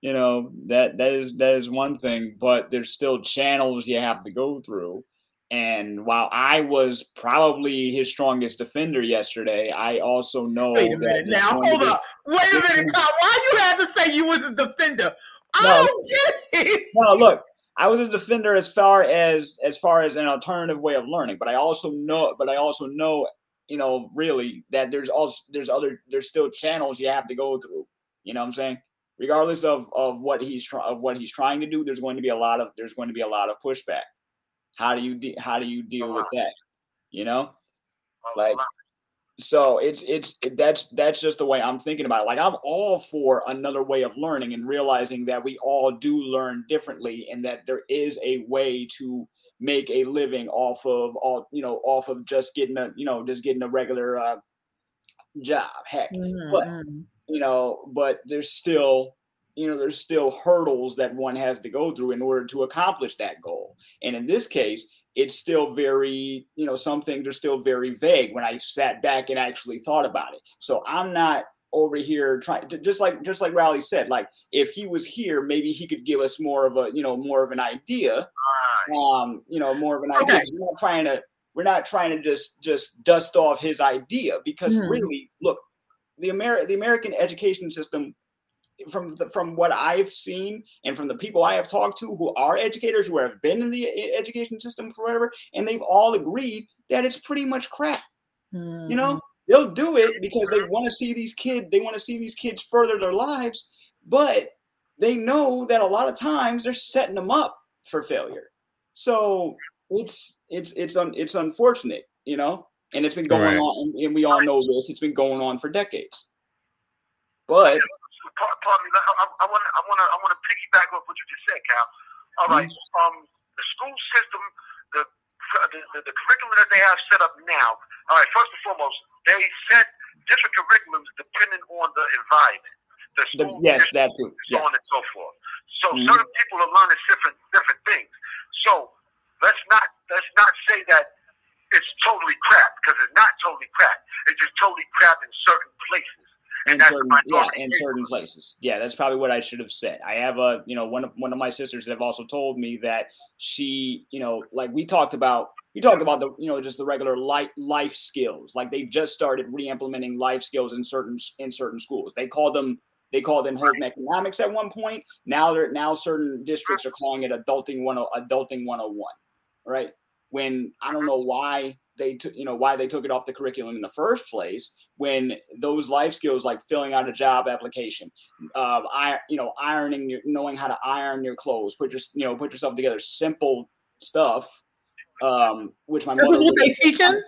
Speaker 9: You know that that is that is one thing, but there's still channels you have to go through. And while I was probably his strongest defender yesterday, I also know
Speaker 5: Wait a minute now. Hold up. Wait a minute, Kyle. Why you had to say you was a defender? I
Speaker 9: No.
Speaker 5: Oh, don't get it.
Speaker 9: No, look, I was a defender as far as as far as an alternative way of learning, but I also know, but I also know, you know, really that there's also there's other there's still channels you have to go through. You know what I'm saying? Regardless of of what he's trying of what he's trying to do, there's going to be a lot of there's going to be a lot of pushback. How do you de- how do you deal with that? You know, like so it's it's that's that's just the way I'm thinking about it. Like I'm all for another way of learning and realizing that we all do learn differently and that there is a way to make a living off of all you know off of just getting a you know just getting a regular uh, job. Heck, but you know, but there's still you know there's still hurdles that one has to go through in order to accomplish that goal. And in this case, it's still very you know some things are still very vague when I sat back and actually thought about it. So I'm not over here trying to just like just like Raleigh said like if he was here maybe he could give us more of a you know more of an idea um you know more of an idea we're not trying to we're not trying to just just dust off his idea because
Speaker 5: Mhm.
Speaker 9: really look the Ameri- the American education system from the, from what I've seen and from the people I have talked to who are educators who have been in the education system forever and they've all agreed that it's pretty much crap. You know? Mm-hmm. They'll do it because they want to see these kids they want to see these kids further their lives but they know that a lot of times they're setting them up for failure. So it's it's it's un, it's unfortunate you know? And it's been going
Speaker 7: Right.
Speaker 9: on and we all know this it's been going on for decades. But
Speaker 10: Par- Pardon me. I want to. I want to. I want to piggyback off what you just said, Cal. All right. Um, the school system, the, the the the curriculum that they have set up now. All right. First and foremost, they set different curriculums depending on the environment. The
Speaker 9: the, yes
Speaker 10: district,
Speaker 9: that too
Speaker 10: so
Speaker 9: yeah
Speaker 10: on and so forth. So
Speaker 9: Mhm.
Speaker 10: certain people are learning different different things. So let's not let's not say that it's totally crap because it's not totally crap. It's just totally crap in certain places.
Speaker 9: In
Speaker 10: And
Speaker 9: certain, yeah, in certain places. Yeah, that's probably what I should have said. I have a, you know, one of one of my sisters have also told me that she, you know, like we talked about, we talked about the, you know, just the regular life life skills. Like they just started re-implementing life skills in certain in certain schools. They call them they called them home economics at one point. Now they're now certain districts are calling it adulting one adulting 101, right? When I don't know why they took you know why they took it off the curriculum in the first place when those life skills like filling out a job application uh I, you know ironing your knowing how to iron your clothes put your you know put yourself together simple stuff um which my
Speaker 5: This
Speaker 9: mother
Speaker 5: what they teaching?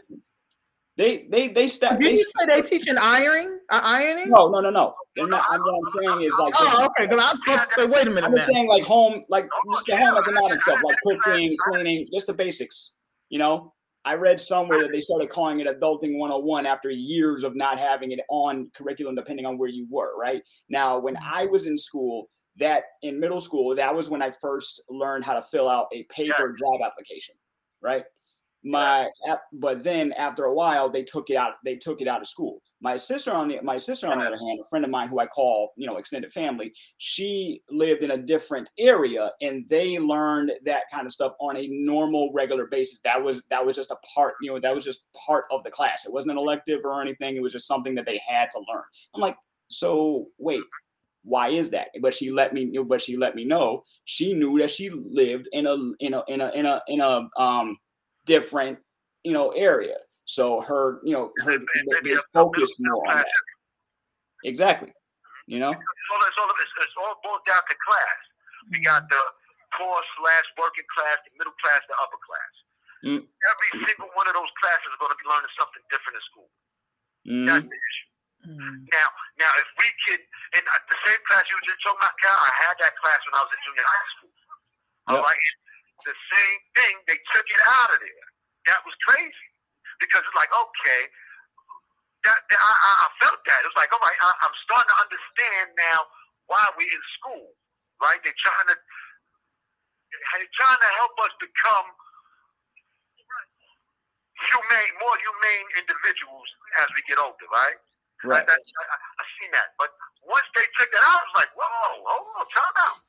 Speaker 9: they they they step
Speaker 5: Did
Speaker 9: they
Speaker 5: you say they teaching ironing? Uh, ironing?
Speaker 9: no no no no they're not I'm, what i'm saying is like
Speaker 5: Oh, okay. Because I was supposed to say, wait a minute
Speaker 9: I'm saying like home, like just the home economic stuff, like cooking, cleaning, just the basics. You know, I read somewhere that they started calling it adulting 101 after years of not having it on curriculum, depending on where you were. Right now, when mm-hmm. I was in school, that in middle school, that was when I first learned how to fill out a paper job application. Right. My, but then after a while, they took it out. They took it out of school. My sister on the my sister on the other hand, a friend of mine who I call you know extended family, she lived in a different area and they learned that kind of stuff on a normal regular basis. That was that was just a part you know that was just part of the class. It wasn't an elective or anything. It was just something that they had to learn. I'm like, so wait, why is that? But she let me but she let me know she knew that she lived in a in a in a in a in a um different you know area. So her you know her they, they focused more on that. Exactly. You know.
Speaker 10: It's all, it's, all, it's, it's all boiled down to class. We got the poor slash working class, the middle class, the upper class.
Speaker 9: Mm.
Speaker 10: Every single one of those classes are going to be learning something different in school. That's the issue. Now, now, if we could, in uh, the same class you were just talking about, Cal, I had that class when I was in junior high school. All
Speaker 9: Yep.
Speaker 10: right, the same thing. They took it out of there. That was crazy because it's like, okay, that, that I, I felt that. It was like, all right, I, I'm starting to understand now why we're in school, right? They're trying to, they're trying to help us become humane, more humane individuals as we get older, right?
Speaker 9: Right.
Speaker 10: I, I, I, I seen that, but once they took that out, I was like, whoa, hold on, time out.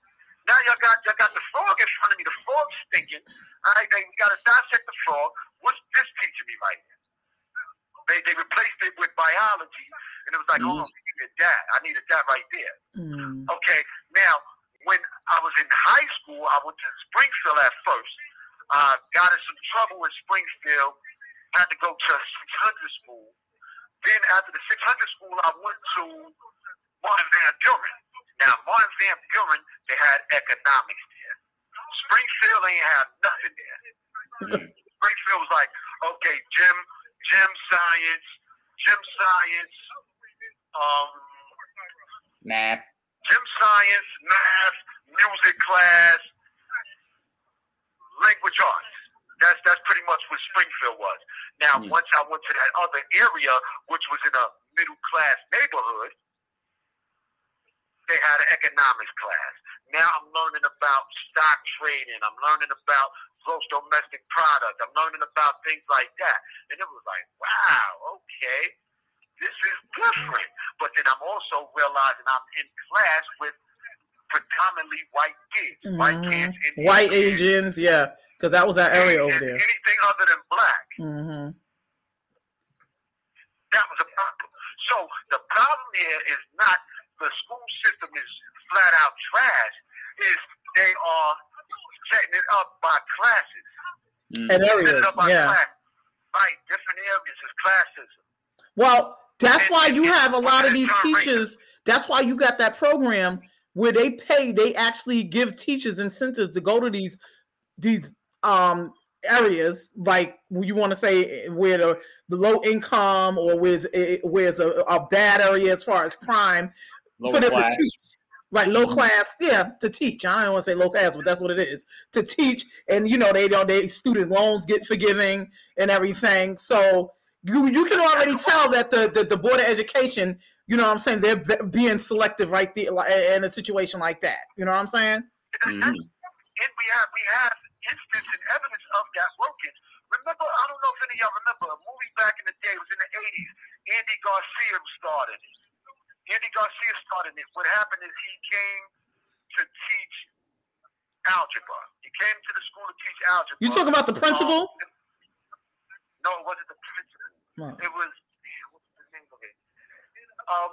Speaker 10: Now y'all got y'all got the frog in front of me. The frog's stinking. All right, they got to dissect the frog. What's this teaching me right here? They they replaced it with biology, and it was like, oh, we needed that. I needed that right there. Okay, now when I was in high school, I went to Springfield at first. Uh, got in some trouble in Springfield. Had to go to 600 school. Then after the 600 school, I went to Martin Van Buren. Now Martin Van Buren, they had economics there. Springfield ain't have nothing there. Springfield was like, okay, gym, gym science, gym science, um,
Speaker 9: Math.
Speaker 10: gym science, math, music class, language arts. That's that's pretty much what Springfield was. Now, once I went to that other area, which was in a middle class neighborhood, they had an economics class. Now I'm learning about stock trading. I'm learning about gross domestic product. I'm learning about things like that. And it was like, wow, okay, this is different. But then I'm also realizing I'm in class with predominantly white kids. White kids in
Speaker 5: Mm-hmm. White Asians, yeah, because that was our area over
Speaker 10: and
Speaker 5: there.
Speaker 10: anything other than black.
Speaker 5: hmm
Speaker 10: That was a problem. So the problem here is not the school system is flat out trash. Is they are setting it up by classes. Mm.
Speaker 5: And
Speaker 10: Setting it
Speaker 5: areas,
Speaker 10: up by
Speaker 5: yeah.
Speaker 10: class. Right, different areas is classism.
Speaker 5: Well, that's why you have a lot of these teachers. That's why you got that program where they pay. They actually give teachers incentives to go to these these um areas, like you want to say eh, where the, the low income or where's eh, eh, where's a, a bad area as far as crime
Speaker 9: Lower
Speaker 5: for them
Speaker 9: class.
Speaker 5: to teach. Right, low mm-hmm. class, yeah, to teach. I don't want to say low class, but that's what it is to teach. And you know, they don't. They student loans get forgiving and everything. So you you can already tell that the the, the board of education, you know, what I'm saying they're be- being selective right there like, in a situation like that. You know what I'm saying? Mm-hmm.
Speaker 10: And we have we have instance and evidence of that working. Remember, I don't know if any of y'all remember a movie back in the day. It was in the '80s. Andy Garcia started it. Andy Garcia started it. What happened is he came to teach algebra. He came to the school to teach algebra.
Speaker 5: You talking about the principal?
Speaker 10: No, it wasn't the principal.
Speaker 5: What?
Speaker 10: It was what's the name of it? Um,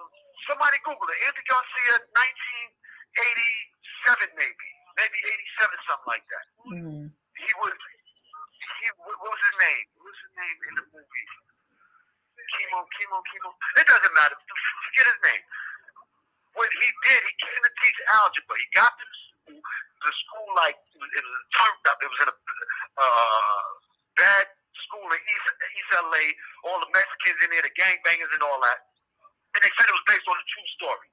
Speaker 10: somebody Google it. Andy Garcia, 1987, maybe, maybe 87, something like that.
Speaker 5: Mhm.
Speaker 10: He was. He what what was his name? What was his name in the movie? Kimo, Kimo, Kimo. It doesn't matter. Forget his name. What he did, he came to teach algebra. He got to the school, the school like it was, it was turned up. It was in a uh, bad school in East, East LA. All the Mexicans in there, the gangbangers and all that. And they said it was based on a true story.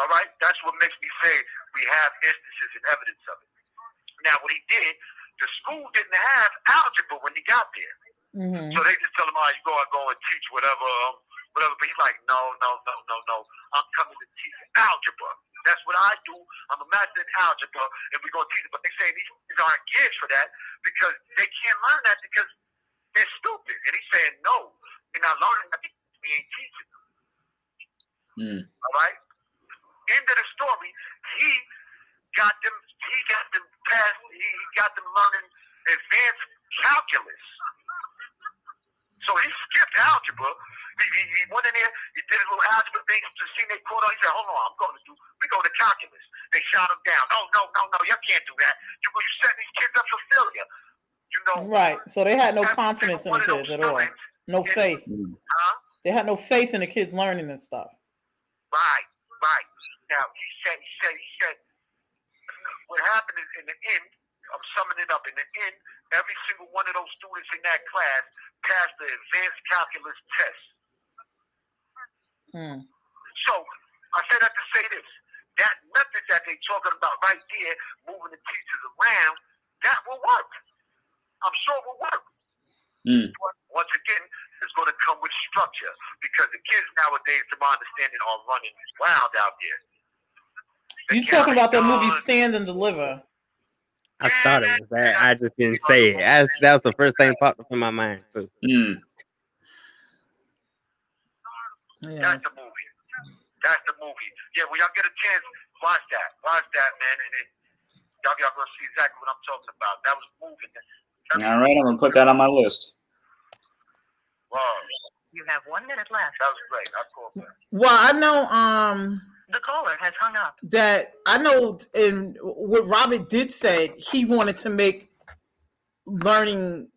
Speaker 10: All right, that's what makes me say we have instances and evidence of it. Now, what he did, the school didn't have algebra when he got there.
Speaker 5: Mhm.
Speaker 10: So they just tell him, "Oh, you go and go and teach whatever, um, whatever." But he's like, "No, no, no, no, no. I'm coming to teach algebra. That's what I do. I'm a master in algebra, and we're gonna teach it." But they say these kids aren't geared for that because they can't learn that because they're stupid. And he's saying, "No, you're not learning that because we ain't teaching them."
Speaker 9: Mm.
Speaker 10: All right. End of the story. He got them. He got them past. He he got them learning advanced calculus. So he skipped algebra. He, he, he went in there. He did his little algebra thing to see they caught on. He said, "Hold on, I'm going to do. We go to calculus." They shot him down. No, no, no, no. You can't do that. You you setting these kids up for failure. You know.
Speaker 5: Right. So they had no confidence in the kids at all. No faith. Mm.
Speaker 10: Huh?
Speaker 5: They had no faith in the kids learning and stuff.
Speaker 10: Right, right. Now he said, he said, he said, what happened is in the end, I'm summing it up. In the end, every single one of those students in that class passed the advanced calculus test.
Speaker 5: Hmm.
Speaker 10: So I say that to say this: that method that they talking about right there, moving the teachers around, that will work. I'm sure it will work.
Speaker 9: Mm.
Speaker 10: But once again, it's going to come with structure because the kids nowadays, to my understanding, are running wild out there.
Speaker 5: You talking about that movie Stand and Deliver?
Speaker 7: I thought it was that. I just didn't say it. That's, that was the first thing popped up in my mind too.
Speaker 9: Mm.
Speaker 10: That's the movie. That's the movie. Yeah, when y'all get a chance, watch that. Watch that, man, and then y'all y'all gonna see exactly what I'm talking about. That was moving.
Speaker 9: All right, I'm gonna put that on my list.
Speaker 10: Wow.
Speaker 11: You have one minute left.
Speaker 10: That was great. I called that.
Speaker 5: Well, I know um
Speaker 11: The caller has hung up.
Speaker 5: that I know and what Robert did say he wanted to make learning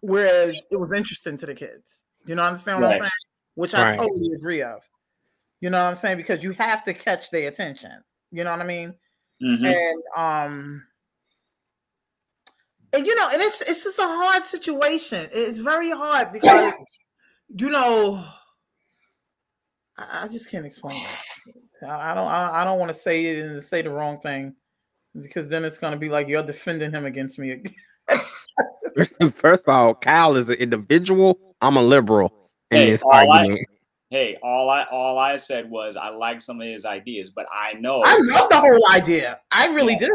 Speaker 5: whereas it was interesting to the kids. You know understand what
Speaker 7: Right.
Speaker 5: I'm saying? Which I
Speaker 7: Right.
Speaker 5: totally agree of. You know what I'm saying? Because you have to catch their attention. You know what I mean?
Speaker 9: Mhm.
Speaker 5: And um and you know, and it's it's just a hard situation. It's very hard because you know I, I just can't explain it. I, I don't I, I don't want to say it and say the wrong thing because then it's gonna be like you're defending him against me again.
Speaker 7: First of all, Kyle is an individual. I'm a liberal in
Speaker 9: Hey,
Speaker 7: this
Speaker 9: all I, hey, all I all I said was I like some of his ideas, but I know
Speaker 5: I love the whole idea. I really
Speaker 9: Yeah,
Speaker 5: did.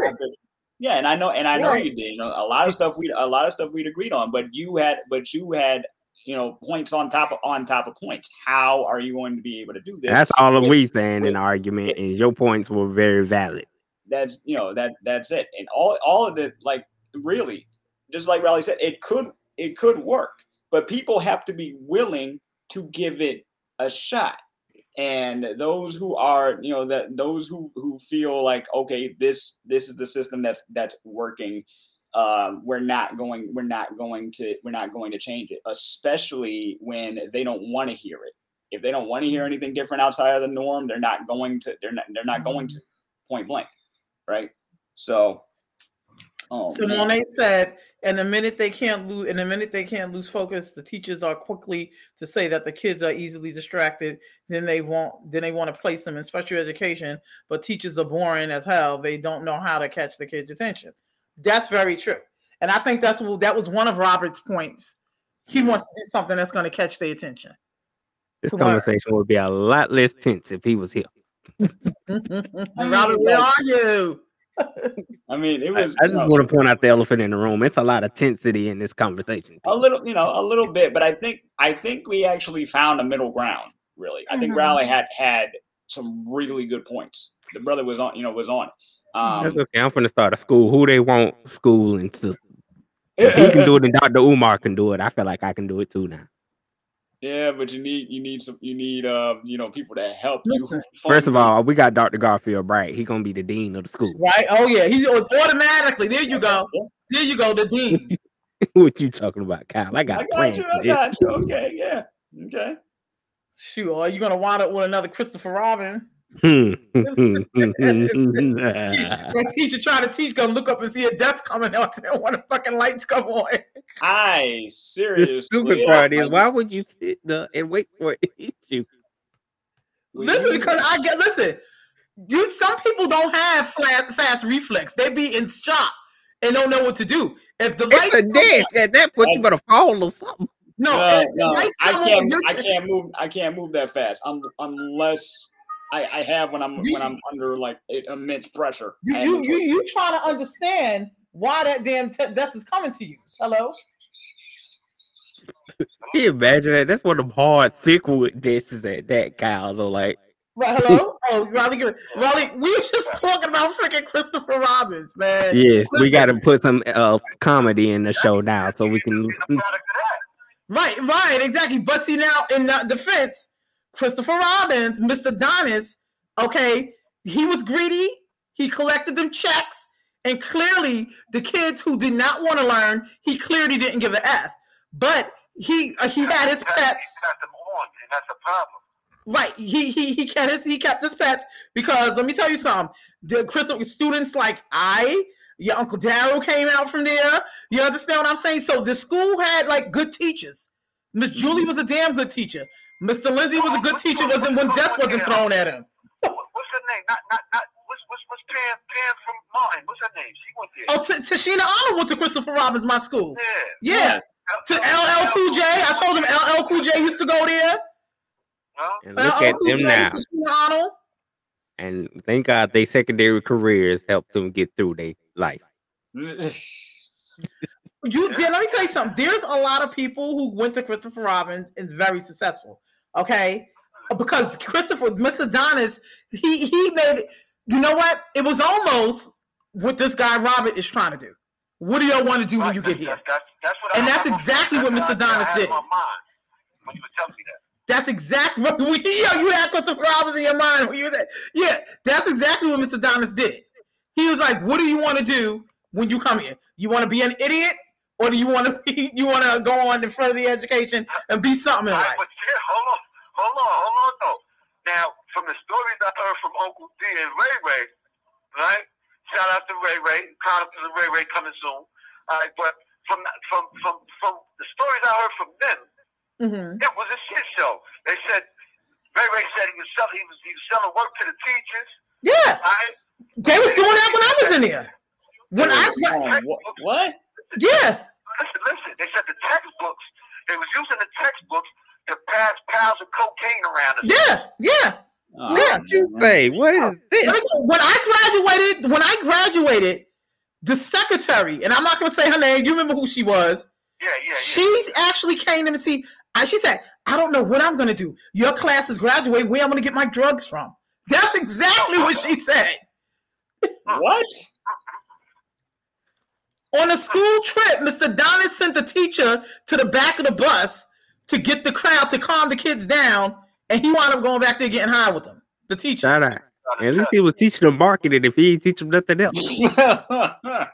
Speaker 9: Yeah, and I know, and I know
Speaker 5: Right.
Speaker 9: you did. You know, a lot of stuff we, a lot of stuff we'd agreed on, but you had, but you had, you know, points on top of on top of points. How are you going to be able to do this?
Speaker 7: That's all
Speaker 9: with-
Speaker 7: we saying in the argument, and your points were very valid.
Speaker 9: that's you know that that's it and all all of it like really just like Raleigh said it could it could work but people have to be willing to give it a shot and those who are you know that those who who feel like okay this this is the system that's that's working um, we're not going we're not going to we're not going to change it especially when they don't want to hear it if they don't want to hear mm-hmm. anything different outside of the norm they're not going to they're not they're not mm-hmm. going to point blank right so oh
Speaker 5: So
Speaker 9: man.
Speaker 5: Monet said, and the minute they can't lose, in the minute they can't lose focus, the teachers are quickly to say that the kids are easily distracted. Then they won't. Then they want to place them in special education, but teachers are boring as hell. They don't know how to catch the kids' attention. That's very true, and I think that's what that was one of Robert's points. He wants to do something that's going to catch their attention.
Speaker 7: This
Speaker 5: To learn.
Speaker 7: conversation would be a lot less tense if he was here.
Speaker 5: And Robert, where are you?
Speaker 9: I mean, it was.
Speaker 7: I
Speaker 9: you
Speaker 7: just
Speaker 9: know,
Speaker 7: want to point out the elephant in the room. It's a lot of tensity in this conversation.
Speaker 9: a little, you know, a little bit, but I think I think we actually found a middle ground. Really, I think
Speaker 5: Mhm.
Speaker 9: Raleigh had had some really good points. The brother was on, you know, was on. It.
Speaker 7: That's
Speaker 9: Um,
Speaker 7: okay. I'm gonna start a school. Who they want school and system. If he can do it and Dr. Umar can do it. I feel like I can do it too now.
Speaker 9: yeah, but you need you need some you need uh you know people to help you.
Speaker 7: First of all, we got Dr. Garfield Bright. He gonna be the dean of the school.
Speaker 5: Right? Oh yeah, he's automatically. There you go. There you go. The dean.
Speaker 7: what you talking about, Kyle? I got,
Speaker 9: I got
Speaker 7: plans
Speaker 9: you. I got you. Okay, yeah, okay.
Speaker 5: Shoot, are you gonna wind up with another Christopher Robin?
Speaker 7: Hmm.
Speaker 5: That teacher trying to teach, gonna look up and see a desk coming out there when the fucking lights come on.
Speaker 9: I seriously.
Speaker 7: the stupid part is why would you sit there and wait for it to hit you?
Speaker 5: Listen, because I get listen. You some people don't have flat, fast reflex. They be in shock and don't know what to do. If the lights
Speaker 7: It's a
Speaker 5: come
Speaker 7: desk. At that point, you better fall or something.
Speaker 5: No,
Speaker 9: No, no, I can't.
Speaker 5: you're-
Speaker 9: I can't move. I can't move that fast. Um, unless I, I have when I'm when I'm under like immense pressure.
Speaker 5: You,
Speaker 9: I
Speaker 5: you, you, you trying to understand why that damn te- desk is coming to you. Hello?
Speaker 7: Can you imagine that? That's one of them hard, thick wood desks at that, Kyle. So, like,
Speaker 5: Right, hello? oh, Raleigh, good- Raleigh, we was just talking about freaking Christopher Robbins, man.
Speaker 7: yes, we got to put some uh, comedy in the show now so we can.
Speaker 5: Right, right, exactly. But see now in the defense, Christopher Robbins, Mr. Donis, okay, he was greedy. He collected them checks, and clearly the kids who did not want to learn, he clearly didn't give the F. But he uh, he had his pets.
Speaker 10: On, That's the problem.
Speaker 5: Right. He he he kept his he kept his pets because let me tell you something. The Christopher students like I, your Uncle Daryl came out from there. You understand what I'm saying? So the school had like good teachers. Miss Julie was a damn good teacher. Mr. Lindsay was a good teacher. Wasn't when death wasn't thrown at him.
Speaker 10: What's her name? Not not not. What's what's what's Pam Pam from Martin? What's her name? She went there.
Speaker 5: Oh, T- Tichina Arnold went to Christopher Robbins, my school.
Speaker 10: Yeah.
Speaker 5: Yeah. To LL Cool J. I told him LL Cool J used to go there.
Speaker 7: And look at them now. And thank God they secondary careers helped them get through their life.
Speaker 5: You yeah, let me tell you something. There's a lot of people who went to Christopher Robbins and very successful. Okay, because Christopher, Mr. Donis, he he made. it- You know what? It was almost what this guy Robert is trying to do. What do y'all want to do when you get here? and that's exactly what Mr. Donis did.
Speaker 10: When you were telling me that.
Speaker 5: That's exactly what we, yeah, you had Christopher Robbins in your mind. when you was at- Yeah, that's exactly what Mr. Donis did. He was like, "What do you want to do when you come here? You want to be an idiot, or do you want to be, you want to go on and further the education and be something in life?"
Speaker 10: But yeah, hold on, hold on, hold on though. Now, from the stories I heard from Uncle D and Ray Ray, right? Shout out to Ray Ray. Shout out to the Ray Ray coming soon. All right, but from from from from the stories I heard from them,
Speaker 5: Mm-hmm.
Speaker 10: it was a shit show. They said Ray Ray said he was selling he was he was selling work to the teachers.
Speaker 5: Yeah,
Speaker 10: Right?
Speaker 5: they was doing that when I was in there. When I
Speaker 9: what?
Speaker 5: Yeah.
Speaker 10: Listen, listen. They said the textbooks. They was using the textbooks to pass piles of cocaine around. us.
Speaker 5: Yeah, yeah,
Speaker 9: Oh,
Speaker 5: yeah.
Speaker 7: You say, what is this?
Speaker 5: Let me tell you, When I graduated, when I graduated, the secretary, and I'm not going to say her name. You remember who she was?
Speaker 10: Yeah, yeah,
Speaker 5: She's actually came to me see. I, she said, "I don't know what I'm going to do. Your class is graduating. Where I'm going to get my drugs from?" That's exactly what she said.
Speaker 9: What?
Speaker 5: On a school trip, Mr. Donis sent the teacher to the back of the bus to get the crowd to calm the kids down, and he wound up going back there getting high with them. The teacher.
Speaker 7: Shout out. At least he was teaching them marketing if he ain't teach them nothing else.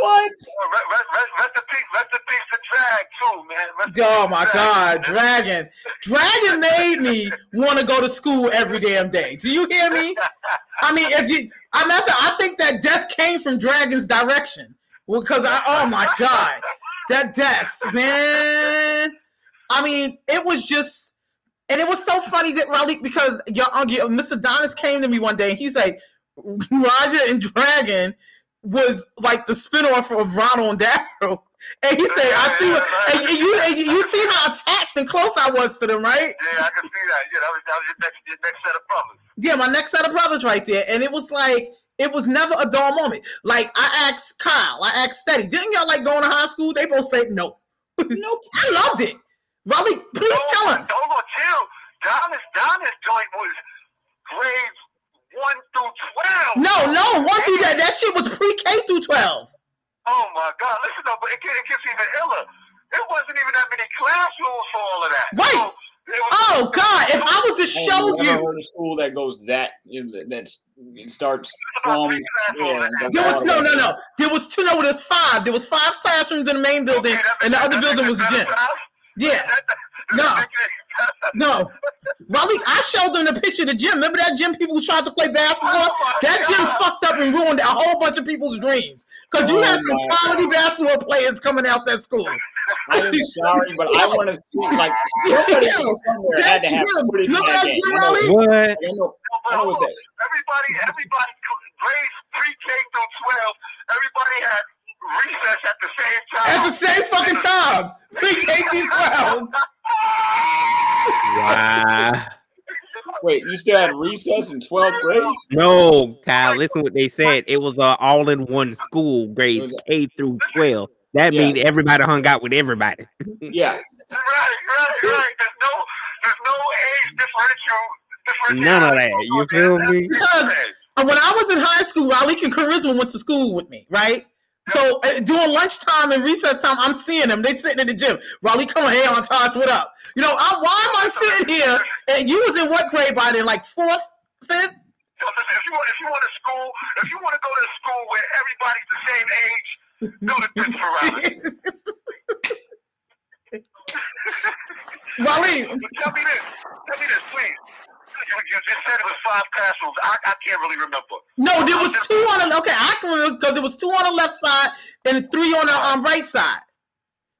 Speaker 9: What?
Speaker 10: Rest, rest, rest in peace, rest in peace to Drag too, man. Rest
Speaker 5: Oh my God. Dragon. Dragon made me want to go to school every damn day. Do you hear me? I mean, if you, I mean, I think that desk came from Dragon's direction. Well, because I, oh my God, that desk, man. I mean, it was just, and it was so funny that Raleigh, because your, your Mr. Donis came to me one day and he said, Roger and Dragon was like the spinoff of Ronald and Daryl. And he said, I see what, and you, and you see how attached and close I was to them, right?
Speaker 10: Yeah, I can see that. Yeah, that was, that was your next, your next set of brothers.
Speaker 5: Yeah, my next set of brothers right there. And it was like, It was never a dull moment. Like I asked Kyle, I asked Steady, didn't y'all like going to high school? They both said no.
Speaker 9: Nope.
Speaker 5: I loved it. Raleigh, please tell him.
Speaker 10: Hold on, chill. Donna's, Donna's joint was grades 1 through 12.
Speaker 5: No, no, one through that. That shit was pre-K through 12.
Speaker 10: Oh my God! Listen though, but it, get- it gets even iller. It wasn't even that many classrooms for all of that.
Speaker 5: Right.
Speaker 10: So, it was-
Speaker 5: Oh God! If I was to show
Speaker 9: I've never
Speaker 5: you,
Speaker 9: heard of school that goes that that's it starts from yeah.
Speaker 5: there was no, no, no. There was two. No, there was five. There was five classrooms in the main building, and the other building was a gym. Yeah. No. No. Raleigh, I showed them the picture of the gym. Remember that gym people who tried to play basketball? That gym fucked up and ruined a whole bunch of people's dreams. Because you
Speaker 9: Oh
Speaker 5: had some
Speaker 9: my
Speaker 5: quality basketball players coming out that school.
Speaker 9: I'm sorry, but I want to see like somebody somewhere had to have
Speaker 5: That gym,
Speaker 9: footage of
Speaker 5: remember
Speaker 9: that
Speaker 5: that
Speaker 9: game.
Speaker 5: gym,
Speaker 9: I know-
Speaker 7: What?
Speaker 9: I know, I know what's that.
Speaker 10: Everybody, everybody, grades pre-K through 12. Everybody had recess at the same time.
Speaker 5: At the same fucking time. Pre-K through 12.
Speaker 7: Wow.
Speaker 9: Wait, you still had recess in 12th grade?
Speaker 7: No, Kyle, listen what they said. It was an all in one school, grades K through 12. That
Speaker 9: Yeah.
Speaker 7: means everybody hung out with everybody.
Speaker 9: Yeah.
Speaker 10: Right, right, right. There's no, there's no age differential. differential
Speaker 7: None of that. You feel me?
Speaker 5: Because when I was in high school, Raleigh and Charisma went to school with me, right? So uh, during lunchtime and recess time, I'm seeing them. They sitting in the gym. Raleigh, come on, hey, on Tosh, what up? You know, I, why am I sitting here? And you was in what grade by then? Like fourth, fifth?
Speaker 10: So listen, if you want, if you want a school, if you want to go to a school where everybody's the same age, go to Pittsburgh.
Speaker 5: Raleigh,
Speaker 10: tell me this. Tell me this, please. You, you just said it was five classrooms. I, I can't really remember.
Speaker 5: no, there was two on the okay. I can remember because there was two on the left side and three on the um, right side.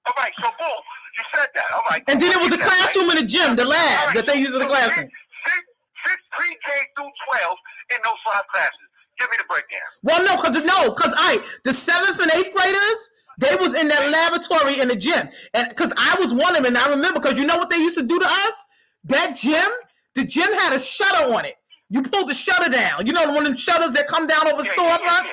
Speaker 10: All right, so boom, you said that. All right.
Speaker 5: And then it was a
Speaker 10: You said that,
Speaker 5: classroom in the gym, the lab that they use in the classroom.
Speaker 10: Six, six pre-K through 12 in those five classes. Give me the breakdown.
Speaker 5: Well, no, because no, because I the seventh and eighth graders they was in that laboratory in the gym, and because I was one of them, and I remember because you know what they used to do to us. That gym, the gym had a shutter on it. You pulled the shutter down. You know one of them shutters that come down over the storefront.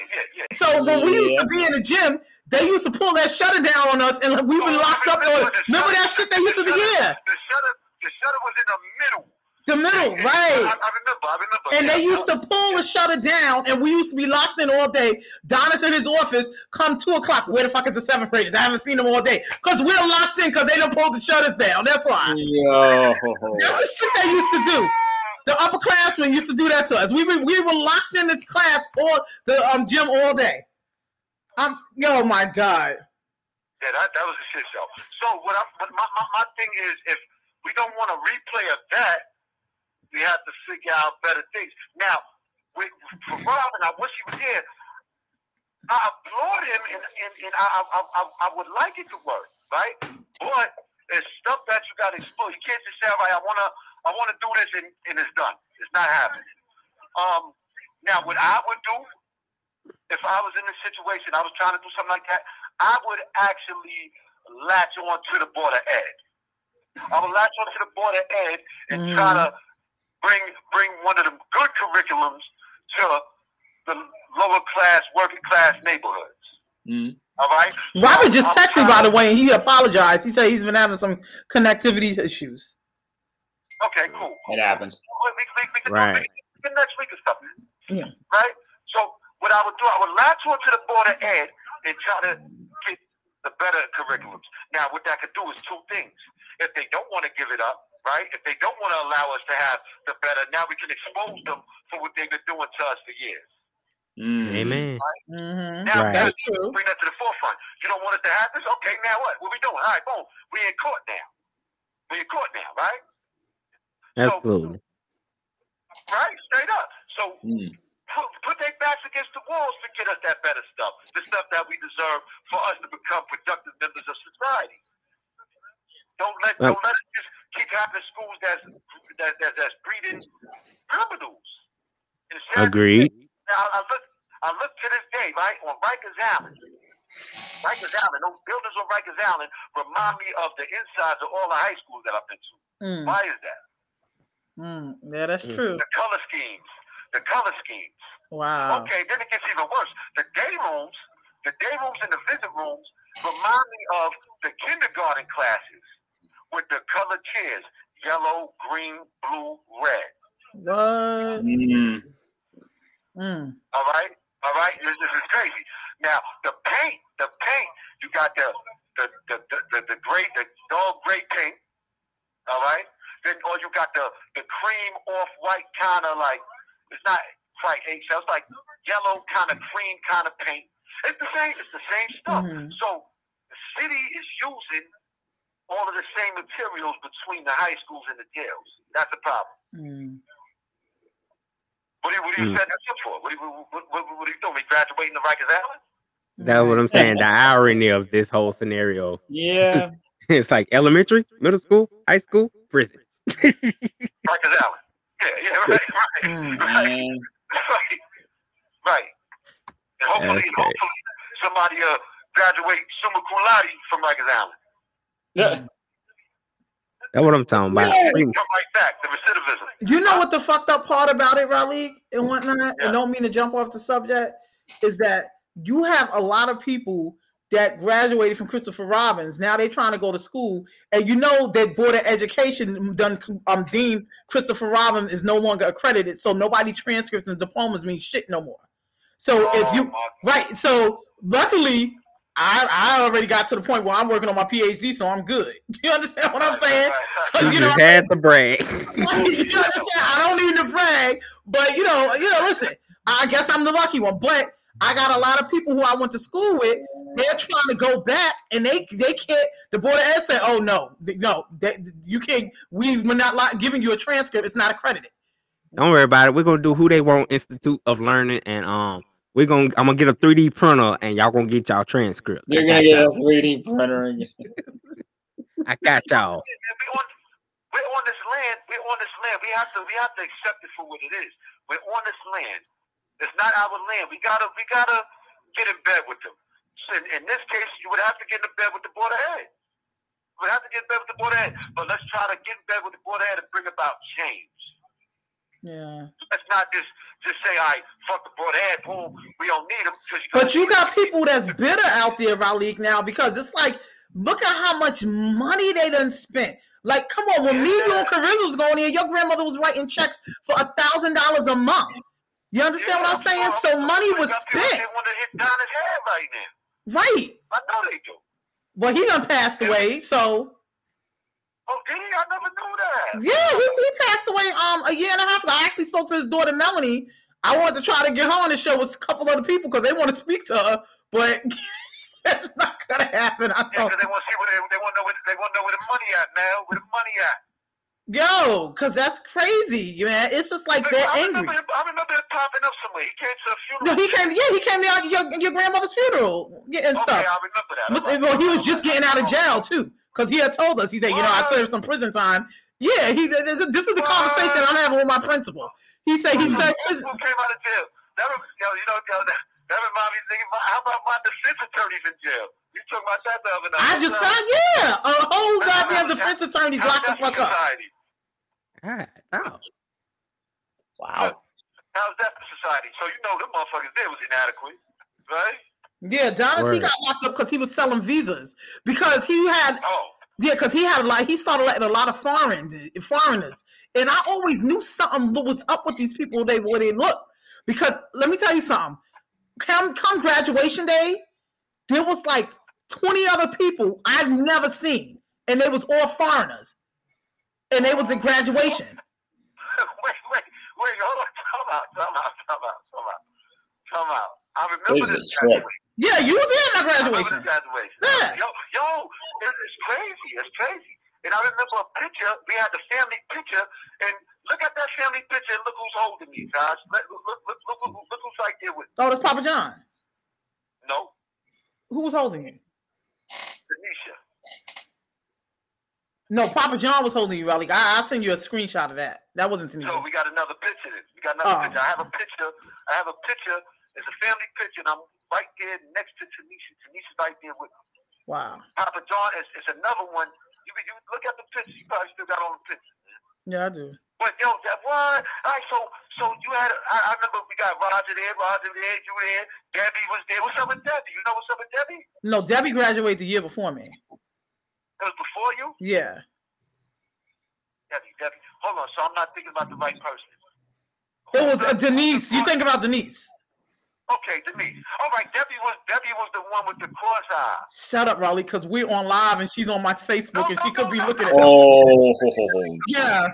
Speaker 5: So when we used to be in the gym, they used to pull that shutter down on us, and we were oh, locked up. On, remember that shit they used to do? Yeah,
Speaker 10: The shutter, the shutter was in the middle.
Speaker 5: The middle,
Speaker 10: I,
Speaker 5: right?
Speaker 10: I remember. I remember.
Speaker 5: And
Speaker 10: Yeah.
Speaker 5: they used to pull the shutter down, and we used to be locked in all day. Donna's in his office. Come two o'clock. Where the fuck is the seventh graders? I haven't seen them all day because we're locked in because they don't pull the shutters down. That's why.
Speaker 9: Yo.
Speaker 5: That's the shit they used to do. The upperclassmen used to do that to us. We were we were locked in this class or the um gym all day. I'm oh my god.
Speaker 10: Yeah, that, that was a shit show. So what I'm, but my, my, my thing is, if we don't want a replay of that, we have to figure out better things. Now, with, for Robin, I wish he was here. I applaud him, and, and, and I, I, I, I would like it to work, right? But it's stuff that you got to explore. You can't just say, "All right, I wanna, I wanna do this," and, and it's done. It's not happening. Um, now, what I would do if I was in a situation, I was trying to do something like that, I would actually latch on to the board of ed. I would latch on to the board of ed and try to bring bring one of the good curriculums to the lower class, working class neighborhoods.
Speaker 9: Mm.
Speaker 10: All right.
Speaker 5: Robert
Speaker 10: So
Speaker 5: just
Speaker 10: I'm
Speaker 5: texted me by the way, and he apologized. He said he's been having some connectivity issues.
Speaker 10: Okay, cool.
Speaker 9: It happens.
Speaker 10: We, we, we, we can
Speaker 7: Right.
Speaker 10: it next week or something.
Speaker 5: Yeah.
Speaker 10: Right? So what I would do, I would latch on to the board of ed and try to get the better curriculums. Now, what that could do is two things. If they don't want to give it up, right? If they don't want to allow us to have the better, now we can expose them for what they've been doing to us for years.
Speaker 7: Amen.
Speaker 5: Mm-hmm.
Speaker 10: Now,
Speaker 7: Right.
Speaker 10: that's
Speaker 5: That's true.
Speaker 10: Bring that to the forefront. You don't want it to happen? Okay, now what? What we doing? All right, boom. We in court now. We in court now, right?
Speaker 7: Absolutely.
Speaker 10: Right? Straight up. So
Speaker 9: Mm.
Speaker 10: put, put their backs against the walls to get us that better stuff. The stuff that we deserve for us to become productive members of society. Don't let
Speaker 7: Well-
Speaker 10: don't let it just keep happening in schools that's that, that, that's breeding criminals. And
Speaker 7: Agreed.
Speaker 10: Now I look I look to this day, right, on Rikers Island. Rikers Island, those buildings on Rikers Island remind me of the insides of all the high schools that I've been to.
Speaker 5: Mm.
Speaker 10: Why is that?
Speaker 5: Mm. Yeah, that's true.
Speaker 10: The color schemes, the color schemes.
Speaker 5: Wow.
Speaker 10: Okay, then it gets even worse. The day rooms, the day rooms and the visit rooms remind me of the kindergarten classes with the color chairs, yellow, green, blue, red.
Speaker 5: What?
Speaker 9: Mm.
Speaker 5: Mm.
Speaker 10: All right, all right. This, this is crazy. Now the paint, the paint. You got the the the the, the, the gray, the dog gray paint. All right. Then or you got the the cream off white kind of like it's not quite eggshell. It's like yellow kind of cream kind of paint. It's the same. It's the same stuff.
Speaker 5: Mhm.
Speaker 10: So the city is using all of the same materials between the high schools and the jails. That's the problem.
Speaker 5: Mm.
Speaker 10: What are you, what are you
Speaker 7: Mm.
Speaker 10: setting us up for? What are you, what, what, what are you doing? We graduating to Rikers Island?
Speaker 7: That's what I'm saying. The irony of this whole scenario.
Speaker 9: Yeah.
Speaker 7: it's like elementary, middle school, high school, prison.
Speaker 10: Rikers Island. Yeah, yeah, right, right,
Speaker 5: Mm.
Speaker 10: right,
Speaker 9: Man.
Speaker 10: right, right. And hopefully,
Speaker 7: Okay.
Speaker 10: hopefully somebody uh, graduate summa cum laude from Rikers Island.
Speaker 9: Yeah.
Speaker 7: That's what I'm talking about.
Speaker 5: Yeah.
Speaker 10: Come right back. The recidivism.
Speaker 5: You know what the fucked up part about it, Raleigh, and whatnot, and don't mean to jump off the subject, is that you have a lot of people that graduated from Christopher Robbins. Now they're trying to go to school, and you know that Board of Education done um deemed Christopher Robbins is no longer accredited, so nobody transcripts and diplomas mean shit no more. So if you right, so luckily. I, I already got to the point where I'm working on my PhD, so I'm good. You understand what I'm saying? 'Cause,
Speaker 7: You
Speaker 5: you know,
Speaker 7: just had to brag.
Speaker 5: you understand? I don't need to brag, but you know, you know, listen, I guess I'm the lucky one. But I got a lot of people who I went to school with. They're trying to go back, and they they can't. The board of ed said, "Oh no, no, that, you can't. We we're not giving you a transcript. It's not accredited."
Speaker 7: Don't worry about it. We're gonna do who they want Institute of Learning, and um, we're gonna I'm gonna get a 3D printer, and y'all gonna get y'all transcript.
Speaker 9: You're
Speaker 7: I
Speaker 9: gonna
Speaker 7: got
Speaker 9: get a
Speaker 7: y'all.
Speaker 9: 3D printer. and-
Speaker 7: I got y'all.
Speaker 10: We're on this land. We're on this land. We have to. We have to accept it for what it is. We're on this land. It's not our land. We gotta. We gotta get in bed with them. So in, in this case, you would have to get in bed with the board of ed. We have to get in bed with the board of ed. But let's try to get in bed with the board of ed and bring about change.
Speaker 5: Yeah.
Speaker 10: Let's not just just say, "I right, fuck the board of ed. Boom, we don't need them."
Speaker 5: But you got people that's bitter out there, Raleigh, now because it's like, look at how much money they done spent. Like, come on, when me, you, and Carissa was going in, your grandmother was writing checks for a thousand dollars a month. You understand what I'm saying? So money was spent.
Speaker 10: They want to hit Donna's head right now.
Speaker 5: Right.
Speaker 10: I know they do.
Speaker 5: Well, he done passed away, so
Speaker 10: Oh, did? I never knew that.
Speaker 5: yeah, he, he passed away um a year and a half ago. I actually spoke to his daughter Melanie. I wanted to try to get her on the show with a couple other people because they want to speak to her, but that's not gonna happen. I
Speaker 10: Yeah,
Speaker 5: thought,
Speaker 10: they want to see where they, they want to know where they want to know where the money at, man. Where the money at?
Speaker 5: Yo, because that's crazy, man. It's just like they're
Speaker 10: I
Speaker 5: angry.
Speaker 10: remember, I remember him popping up somewhere. He came to a funeral.
Speaker 5: No, he came. Yeah, he came to your, your grandmother's funeral yeah, and
Speaker 10: Okay,
Speaker 5: stuff.
Speaker 10: I remember that.
Speaker 5: Well, he was just getting out of jail too, because he had told us. He said, "You know, I served some prison time." Yeah, he. This is this is the conversation I'm having with my principal. He said he said
Speaker 10: Who came out of jail? That, yo, you know, that, that reminds me. Thinking about, how about my defense attorneys in jail? You talking about that the other night?
Speaker 5: I just found yeah, a whole goddamn defense attorneys locked the fuck up.
Speaker 10: Society.
Speaker 7: God, oh.
Speaker 9: Wow.
Speaker 10: How's that for society? So you know them motherfuckers there was inadequate, right?
Speaker 5: Yeah, Donis he got locked up because he was selling visas. Because he had
Speaker 10: Oh,
Speaker 5: yeah because he had a lot he started letting a lot of foreign foreigners. And I always knew something that was up with these people they where they look because let me tell you something. Come come graduation day there was like twenty other people I've never seen. And they was all foreigners and they was at graduation.
Speaker 10: wait, wait, wait, hold on, time out, time out, time out, time out, time out. I remember
Speaker 9: This is
Speaker 10: this
Speaker 9: a trip.
Speaker 5: Yeah, you was there at my
Speaker 10: I
Speaker 5: graduation.
Speaker 10: this graduation.
Speaker 5: Yeah.
Speaker 10: Yo, yo, it's crazy. It's crazy. And I remember a picture. We had the family picture, and look at that family picture. and Look who's holding me, guys. Look, look, look, look, look, look, look who's right there with.
Speaker 5: Oh, that's Papa John.
Speaker 10: No,
Speaker 5: Who was holding you?
Speaker 10: Tanisha.
Speaker 5: No, Papa John was holding you, Raleigh. I, I'll send you a screenshot of that. That wasn't
Speaker 10: So
Speaker 5: Tanisha.
Speaker 10: we got another picture. We got another
Speaker 5: Oh.
Speaker 10: picture. I have a picture. I have a picture. It's a family picture, and I'm right there next to Tanisha. Tanisha's right there with me.
Speaker 5: Wow.
Speaker 10: Papa John is, is another one. You, you look at the picture. You probably still got all the pictures.
Speaker 5: Yeah, I do.
Speaker 10: But yo, that what? All right, so so you had. I, I remember we got Roger there, Roger there, you were there, Debbie was there. What's up with Debbie? You know what's up with Debbie?
Speaker 5: No, Debbie graduated the year before me.
Speaker 10: It was before you.
Speaker 5: Yeah.
Speaker 10: Debbie, Debbie. Hold on, so I'm not thinking about the right person.
Speaker 5: It was uh, Denise. You think about Denise.
Speaker 10: Okay, Denise. All right, Debbie was Debbie was the one with the cross eye.
Speaker 5: Shut up, Raleigh, because we're on live and she's on my Facebook and she could be looking at
Speaker 9: Oh,
Speaker 5: Yeah.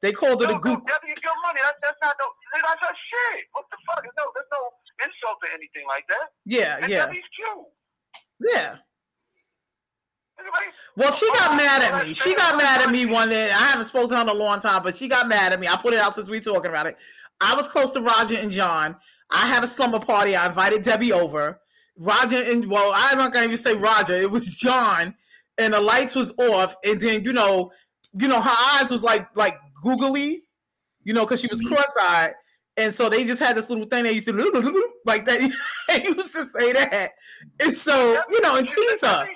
Speaker 5: They called her the goop.
Speaker 10: Debbie, your money. That, that's not no. That's not shit. What the fuck? No, there's no insult to anything like that.
Speaker 5: Yeah,
Speaker 10: and
Speaker 5: yeah.
Speaker 10: Debbie's cute.
Speaker 5: Yeah. Well, she got mad at me. She got mad at me one day. I haven't spoken to her in a long time, but she got mad at me. I put it out since we talking about it. I was close to Roger and John. I had a slumber party. I invited Debbie over. Roger and well, I'm not gonna even say Roger. It was John, and the lights was off. And then you know, you know, her eyes was like like googly, you know, because she was mm-hmm. cross-eyed. And so they just had this little thing they used to do like that. They used to say that. And so, you know, and tease her.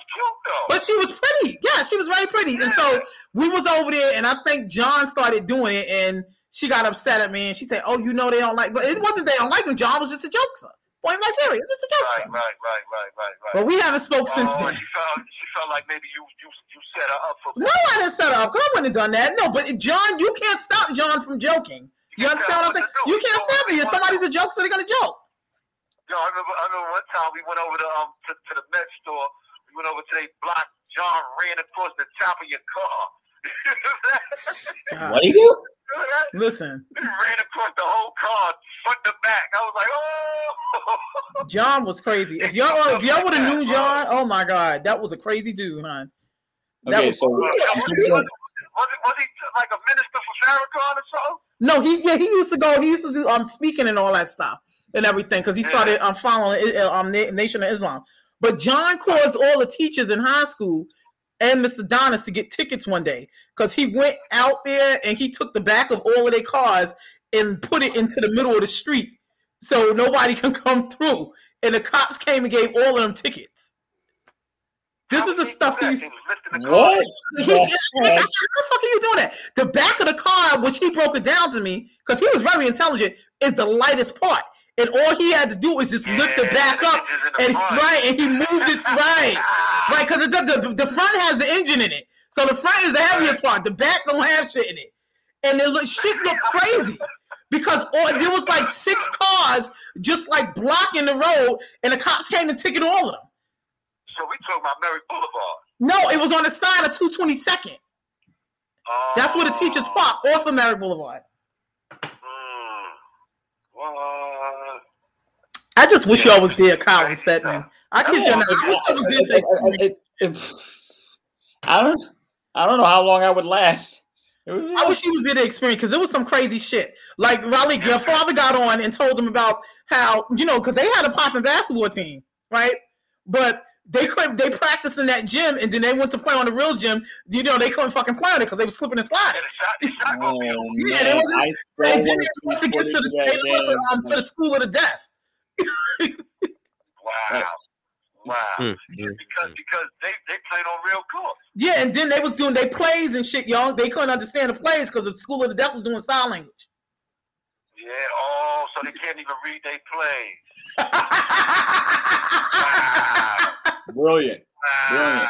Speaker 5: But she was pretty. Yeah, she was very pretty. And so we was over there, and I think John started doing it, and she got upset at me, and she said, "Oh, you know they don't like." But it wasn't they don't like him. John was just a jokester. Point blank period. Just a
Speaker 10: Right,
Speaker 5: jokester.
Speaker 10: right, right, right, right, right.
Speaker 5: But we haven't spoke since
Speaker 10: oh,
Speaker 5: then.
Speaker 10: She felt, she felt like maybe you you you set her up for.
Speaker 5: No, I didn't set her up. 'cause I wouldn't have done that. No, but John, you can't stop John from joking. You understand what I'm saying? You can't stop me. If somebody's a joke, so they're gonna joke.
Speaker 10: Yo, I remember, I remember one time we went over to um to, to the Met store. We went over to their block. John ran across the top of your car.
Speaker 5: what
Speaker 9: do you do?
Speaker 5: Listen,
Speaker 10: He ran across the whole car, front to back. I was like, oh.
Speaker 5: John was crazy. If y'all if y'all would have knew John, oh my god, that was a crazy dude, man. That
Speaker 9: Okay,
Speaker 5: was
Speaker 9: so
Speaker 10: was, it, was he like a minister for Farrakhan or something?
Speaker 5: No, he yeah, he used to go, he used to do um speaking and all that stuff and everything because he started um following uh, um Nation of Islam. But John caused all the teachers in high school and Mr. Donis to get tickets one day because he went out there and he took the back of all of their cars and put it into the middle of the street so nobody can come through. And the cops came and gave all of them tickets. This is the stuff he used.
Speaker 9: What?
Speaker 5: He, how the fuck are you doing that? The back of the car, which he broke it down to me, because he was very intelligent, is the lightest part. And all he had to do was just lift it back up, and right, and he moved it right, right, because the, the the front has the engine in it, so the front is the heaviest part. The back don't have shit in it, and it look shit looked crazy because all, there was like six cars just like blocking the road, and the cops came and ticketed all of them.
Speaker 10: So we talking about Merrick Boulevard.
Speaker 5: No, it was on the side of 222nd. That's where the teachers oh. park, off of Merrick Boulevard. Hmm.
Speaker 10: What?
Speaker 5: I just wish y'all was there, Kyle and Stedman. I kid you not. I wish I was there. to experience-
Speaker 9: I don't. I don't know how long I would last.
Speaker 5: I wish he was there to experience because it was some crazy shit. Like Raleigh, your father got on and told them about how you know because they had a popping basketball team, right? But they couldn't. They practiced in that gym, and then they went to play on the real gym. You know, they couldn't fucking play on it because they were slipping and sliding.
Speaker 9: Oh,
Speaker 5: Yeah, they
Speaker 9: man,
Speaker 5: wasn't.
Speaker 9: I so
Speaker 5: and then
Speaker 9: wanna
Speaker 5: they
Speaker 9: see
Speaker 5: supposed to get to the,
Speaker 9: of
Speaker 5: they
Speaker 9: that
Speaker 5: supposed to, um, to the school of the deaf.
Speaker 10: Wow. Wow. Because because they they played on real court.
Speaker 5: Yeah, and then they was doing their plays and shit, y'all. They couldn't understand the plays because the school of the deaf was doing sign language.
Speaker 10: Yeah. Oh, so they can't even read their plays.
Speaker 9: Brilliant. Brilliant.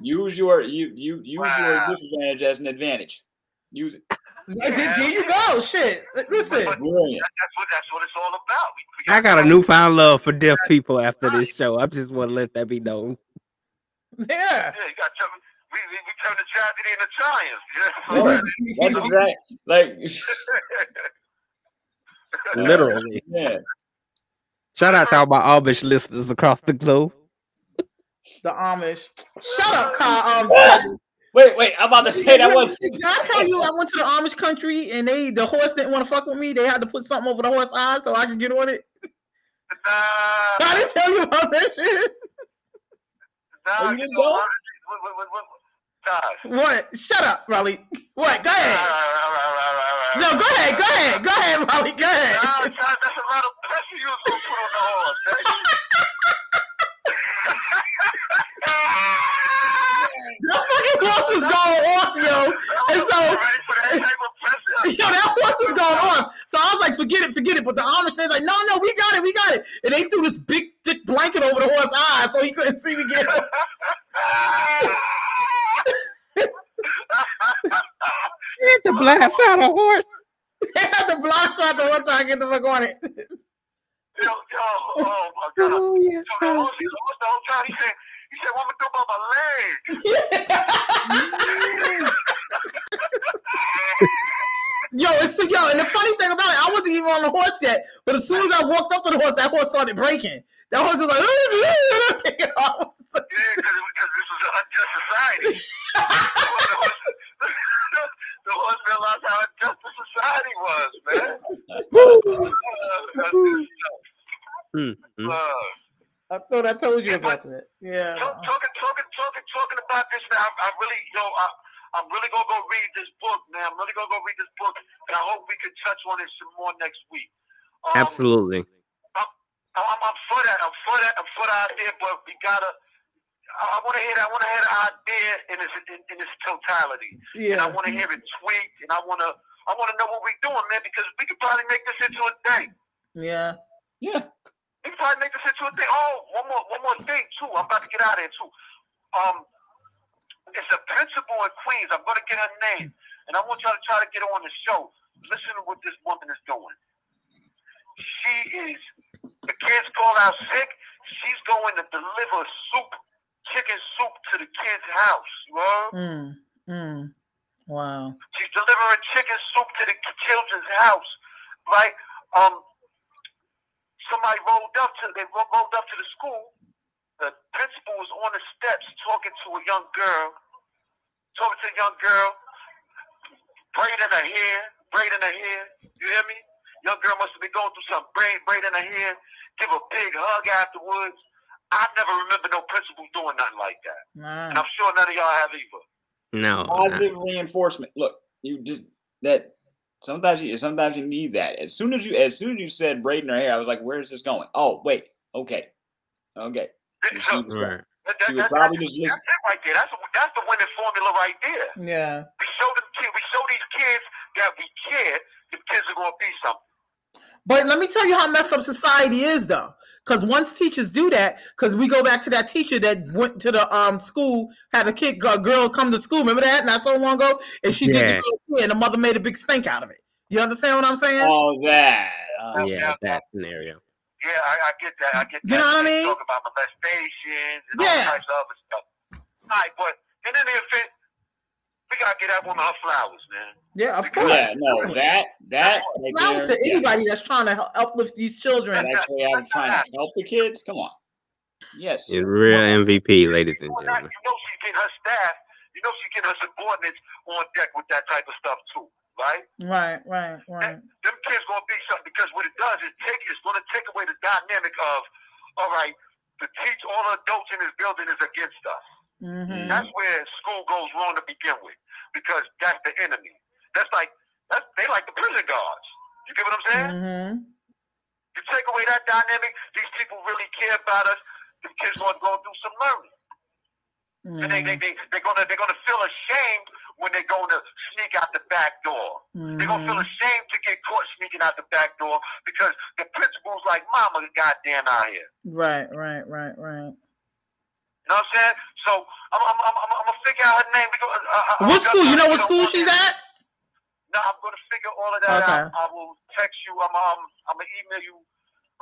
Speaker 9: Use your you you use your disadvantage as an advantage. Use it.
Speaker 5: There, there you go. Shit. Listen.
Speaker 9: Brilliant.
Speaker 10: That's what that's what it's all about. We,
Speaker 7: I got a newfound love for deaf people after this show. I just want to let that be known.
Speaker 5: Yeah.
Speaker 10: yeah, you got to, we, we, we turn the tragedy into
Speaker 9: That's
Speaker 10: triumph. You know?
Speaker 9: exact. Like
Speaker 7: Literally.
Speaker 9: Yeah.
Speaker 7: Shout out to all my Amish listeners across the globe.
Speaker 5: The Amish. Shut up, Kyle. Um,
Speaker 9: wait, wait. I'm about to say that was.
Speaker 5: Did I tell you I went to the Amish country and they the horse didn't want to fuck with me? They had to put something over the horse eye so I could get on it. I didn't tell you about that shit.
Speaker 10: Nah,
Speaker 9: you didn't
Speaker 10: know,
Speaker 9: go?
Speaker 10: What, what, what, what, Tosh.
Speaker 5: What? Shut up, Raleigh. What? Go ahead. No, go ahead. Go ahead. Go ahead, Raleigh. Go ahead.
Speaker 10: Nah, Tosh, that's a lot of pressure you was gonna put on the horse.
Speaker 5: that fucking watch was going off, yo. And so, yo, that watch was going off. So I was like, forget it, forget it. But the Amish fans like, no, no, we got it, we got it. And they threw this big, thick blanket over the horse's eyes so he couldn't see me get up.
Speaker 7: had to blast out a horse.
Speaker 5: They had to blast out the horse so I get the fuck on it.
Speaker 10: Yo, yo, oh my god.
Speaker 7: Oh, yeah.
Speaker 10: So the whole, the whole time he said, he said, I do about my legs?
Speaker 5: Yo, it's so yo, and the funny thing about it, I wasn't even on the horse yet. But as soon as I walked up to the horse, that horse started breaking. That horse was like,
Speaker 10: Yeah, because this was an unjust society. the horse realized how unjust the society was, man.
Speaker 7: Mm.
Speaker 10: Uh,
Speaker 5: I thought I told you about that. Yeah.
Speaker 10: Talk, talking, talking, talking, talking about this now. I, I really, you know, I, I'm really gonna go read this book, man. I'm really gonna go read this book, and I hope we can touch on it some more next week. Um,
Speaker 7: Absolutely.
Speaker 10: I'm, I'm, I'm for that. I'm for that. I'm for the idea, but we gotta. I, want to hear. I want to hear the idea in its in, in its totality, Yeah. and I want to hear it tweaked, and I want to. I want to know what we're doing, man, because we could probably make this into a thing.
Speaker 5: Yeah.
Speaker 9: Yeah.
Speaker 10: We can probably make this into a thing. Oh, one more, one more thing too. I'm about to get out of here too. Um, it's a principal in Queens. I'm going to get her name, and I want y'all to try to get her on the show. Listen to what this woman is doing. She is. The kids call out sick. She's going to deliver soup, chicken soup, to the kids' house. You heard?
Speaker 5: Mm. Mm. Wow.
Speaker 10: She's delivering chicken soup to the children's house, right? Um, somebody rolled up to they rolled up to the school. The principal was on the steps talking to a young girl, talking to a young girl, braiding her hair, braiding her hair. You hear me? Young girl must have been going through some braid, braiding her hair. Give a big hug afterwards. I never remember no principal doing nothing like that, and I'm sure none of y'all have either.
Speaker 7: No.
Speaker 9: Positive reinforcement. Look, you just that sometimes you sometimes you need that. As soon as you as soon as you said braiding her hair, I was like, where is this going? Oh, wait. Okay. Okay. You see
Speaker 7: Right.
Speaker 10: That,
Speaker 9: She was
Speaker 10: that,
Speaker 9: probably
Speaker 10: that's,
Speaker 9: just
Speaker 10: that's it right there. That's that's the winning formula right there.
Speaker 5: Yeah.
Speaker 10: We show them kids, we show these kids that we care. The kids are gonna be something.
Speaker 5: But let me tell you how messed up society is, though. Because once teachers do that, because we go back to that teacher that went to the um school, had a kid, a girl come to school. Remember that? Not so long ago, and she did the girl and the mother made a big stink out of it. You understand what I'm saying?
Speaker 9: Oh, that. uh,
Speaker 7: Yeah, that scenario.
Speaker 10: Yeah, I, I get that. I get that.
Speaker 5: You know what I mean?
Speaker 10: Talk about molestations and
Speaker 5: Yeah.
Speaker 10: all types of other stuff. All right, but in any event, we gotta get that woman her flowers, man.
Speaker 5: Yeah, of course.
Speaker 9: yeah, no, that that right
Speaker 5: Flowers
Speaker 9: there,
Speaker 5: to
Speaker 9: yeah.
Speaker 5: anybody that's trying to help uplift these children.
Speaker 9: That actually out trying to help the kids. Come on. Yes.
Speaker 7: It's real MVP, ladies and
Speaker 10: Well, now,
Speaker 7: gentlemen.
Speaker 10: you know she's getting her staff. You know she's getting her subordinates on deck with that type of stuff too, right?
Speaker 5: Right, right, right.
Speaker 10: them kids gonna be something because what it does is take it's gonna take away the dynamic of all right, the teach all the adults in this building is against us.
Speaker 5: Mm-hmm.
Speaker 10: That's where school goes wrong to begin with because that's the enemy. That's like that's they like the prison guards. You get what I'm saying?
Speaker 5: Mm-hmm.
Speaker 10: You take away that dynamic, these people really care about us. The kids are going do some learning. And they, they, they, they're gonna they're gonna feel ashamed when they're gonna sneak out the back door. They're gonna feel ashamed to get caught sneaking out the back door because the principal's like, "Mama, goddamn out here."
Speaker 5: Right, right, right, right.
Speaker 10: You know what I'm saying? So I'm I'm I'm, I'm, I'm gonna figure out her name. We go, uh, uh,
Speaker 5: What
Speaker 10: uh,
Speaker 5: school? You know what
Speaker 10: uh,
Speaker 5: school she's at?
Speaker 10: No, I'm gonna figure all of that
Speaker 5: Okay.
Speaker 10: out. I will text you. I'm um I'm gonna email you.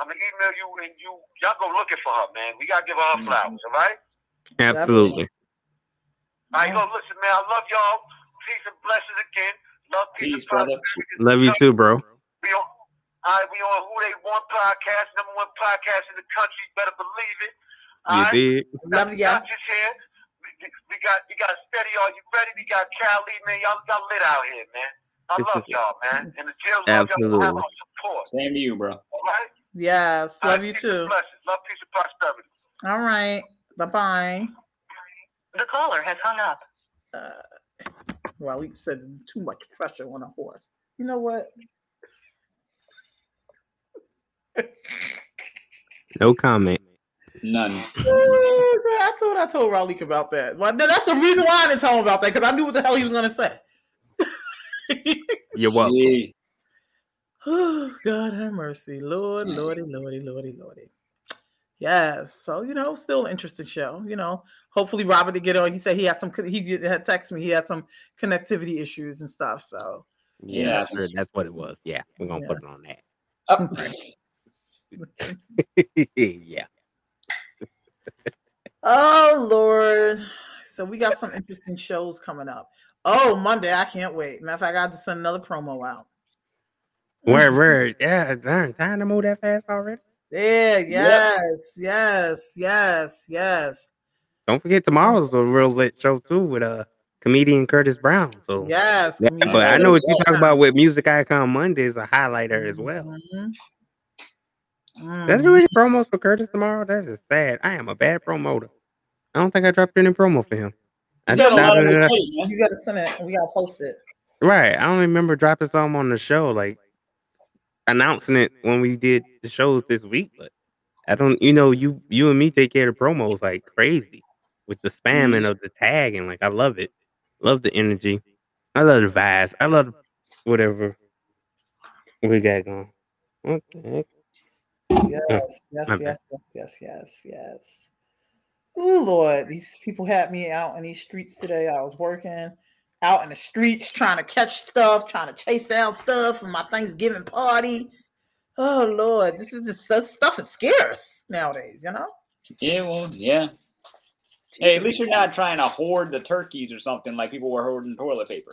Speaker 10: I'm gonna email you and you y'all go looking for her, man. We gotta give her her flowers, all right?
Speaker 7: Absolutely.
Speaker 10: All right, yo, listen, man. I love y'all. Peace and blessings again. Love, peace,
Speaker 9: Peace, brother.
Speaker 10: prosperity.
Speaker 7: Love you too, bro.
Speaker 10: We on, all right, we on Who They Want podcast, number one podcast in the country. You better believe it. All
Speaker 7: You
Speaker 10: right?
Speaker 7: did.
Speaker 5: Love
Speaker 10: We got this here. We, we got we got steady. Are you ready? We got Cali, man. Y'all got lit out here, man. I love y'all, man. And the jail love y'all
Speaker 7: Absolutely.
Speaker 10: support.
Speaker 9: Same to you, bro.
Speaker 10: All right.
Speaker 5: Yes, love
Speaker 10: right,
Speaker 5: you too.
Speaker 10: Blessings. Love, peace, and prosperity.
Speaker 5: All right. Bye bye.
Speaker 11: The caller has hung up.
Speaker 5: Uh, well, he said too much pressure on a horse. You know what?
Speaker 7: No comment.
Speaker 9: None.
Speaker 5: I thought I told Raleigh about that. Well, no, that's the reason why I didn't tell him about that because I knew what the hell he was going to say.
Speaker 7: You're welcome.
Speaker 9: Gee,
Speaker 5: Oh, God have mercy. Lord, Lordy, Lordy, Lordy, Lordy. Yes. So, you know, still an interesting show. You know, hopefully Robert to get on. He said he had some, he had texted me. He had some connectivity issues and stuff. So,
Speaker 7: Yeah,
Speaker 9: Yeah.
Speaker 7: sure, that's what it was. Yeah, we're gonna
Speaker 5: Yeah.
Speaker 7: put it on that.
Speaker 9: Oh,
Speaker 7: yeah.
Speaker 5: Oh, Lord. So, we got some interesting shows coming up. Oh, Monday. I can't wait. Matter of fact, I got to send another promo out.
Speaker 7: Where, where? Yeah, darn, time to move that fast already.
Speaker 5: Yeah, yes, yes, yes, yes.
Speaker 7: Don't forget tomorrow's a real lit show too with uh comedian Curtis Brown. So
Speaker 5: Yes.
Speaker 7: Yeah, but I know what you
Speaker 5: Curtis
Speaker 7: talk about with Music Icon Monday is a highlighter as well.
Speaker 5: Mhm.
Speaker 7: Did I do any promos for Curtis tomorrow? That is sad. I am a bad promoter. I don't think I dropped any promo for him. I
Speaker 5: You got a lot
Speaker 7: shouted
Speaker 5: on
Speaker 7: it
Speaker 5: your
Speaker 7: out.
Speaker 5: plate, man. You gotta send it and we gotta post it.
Speaker 7: Right. I don't remember dropping something on the show, like announcing it when we did the shows this week. But I don't, you know, you you and me take care of the promos like crazy with the spamming of the tag, and like I love it. Love the energy. I love the vibes. I love whatever we got going. What the heck?
Speaker 5: Yes, yes,
Speaker 7: My
Speaker 5: yes, yes, yes, yes, yes. Oh Lord, these people had me out in these streets today. I was working out in the streets trying to catch stuff, trying to chase down stuff for my Thanksgiving party. Oh Lord, this is just this stuff is scarce nowadays, you know?
Speaker 9: yeah, well, yeah. Hey, at least you're not trying to hoard the turkeys or something like people were hoarding toilet paper.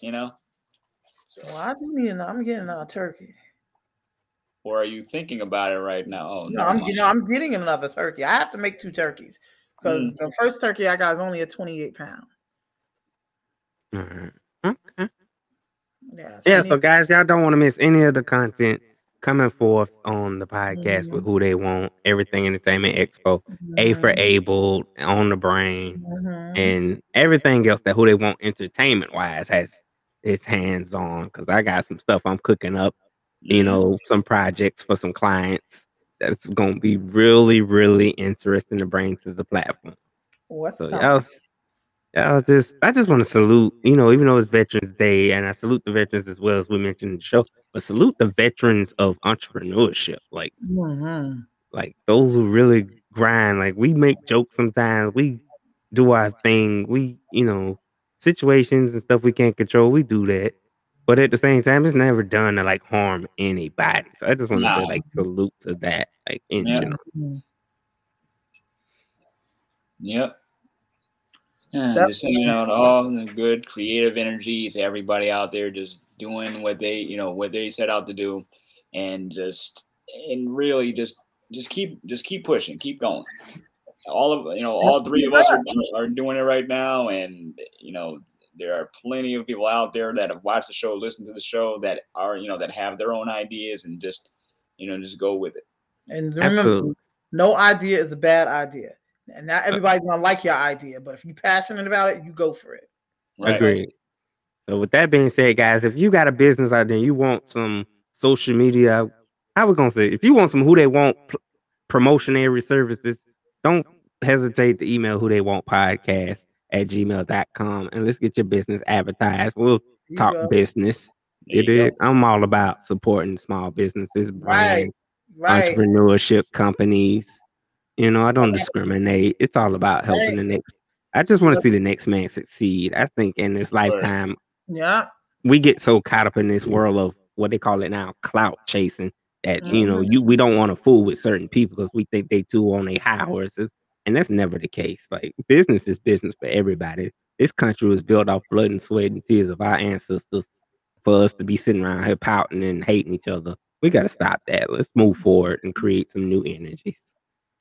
Speaker 9: You know?
Speaker 5: Well, I do mean I'm getting a turkey.
Speaker 9: Or are you thinking about it right now? Oh,
Speaker 5: No,
Speaker 9: never
Speaker 5: I'm you know, I'm getting another turkey. I have to make two turkeys because
Speaker 9: Mm.
Speaker 5: the first turkey I got is only a 28 pound.
Speaker 7: Alright. Okay.
Speaker 5: Yeah, so
Speaker 7: Yeah, so guys, y'all don't want to miss any of the content coming forth on the podcast with who they want, everything entertainment expo, A for
Speaker 5: Mhm.
Speaker 7: able, on the brain,
Speaker 5: Mhm.
Speaker 7: and everything else that who they want entertainment wise has its hands on. Cause I got some stuff I'm cooking up, you
Speaker 9: Mhm.
Speaker 7: know, some projects for some clients that's gonna be really, really interesting to bring to the platform.
Speaker 5: What's
Speaker 7: So
Speaker 5: up?
Speaker 7: y'all just I just want to salute, you know, even though it's Veterans Day, and I salute the veterans as well as we mentioned in the show, but salute the veterans of entrepreneurship. Like
Speaker 5: Mhm.
Speaker 7: like those who really grind. Like we make jokes sometimes, we do our thing, we, you know, situations and stuff we can't control, we do that. But at the same time, it's never done to like harm anybody. So I just want to say like salute to that, like in
Speaker 9: Yeah.
Speaker 7: general.
Speaker 5: Mhm.
Speaker 9: Yep. Yeah,
Speaker 5: Yep.
Speaker 9: just sending out all the good creative energy to everybody out there just doing what they, you know, what they set out to do and just and really just just keep just keep pushing, keep going. All of you know, all three of us are, are doing it right now and you know, there are plenty of people out there that have watched the show, listened to the show that are, you know, that have their own ideas and just, you know, just go with it.
Speaker 5: And remember,
Speaker 7: Absolutely.
Speaker 5: no idea is a bad idea. And
Speaker 7: Uh
Speaker 5: not everybody's gonna like your idea, but if you're passionate about it, you go for it.
Speaker 9: Right.
Speaker 7: Agreed. So with that being said, guys, if you got a business out there, you want some social media. How we gonna say? If you want some who they want p- promotionary services, don't hesitate to email who they want podcast at gmail.com and let's get your business advertised. We'll
Speaker 5: You
Speaker 7: talk
Speaker 5: go.
Speaker 7: business.
Speaker 9: There
Speaker 7: you
Speaker 9: go.
Speaker 7: I'm all about supporting small businesses,
Speaker 5: Right,
Speaker 7: brands,
Speaker 5: right.
Speaker 7: entrepreneurship companies. You know, I don't discriminate. It's all about helping the next. I just want to see the next man succeed. I think in this lifetime,
Speaker 5: Yeah.
Speaker 7: we get so caught up in this world of what they call it now, clout chasing. That you know,
Speaker 5: Mhm.
Speaker 7: you we don't want to fool with certain people because we think they too on a high horses, and that's never the case. Like business is business for everybody. This country was built off blood and sweat and tears of our ancestors. For us to be sitting around here pouting and hating each other, we got to stop that. Let's move forward and create some new energies.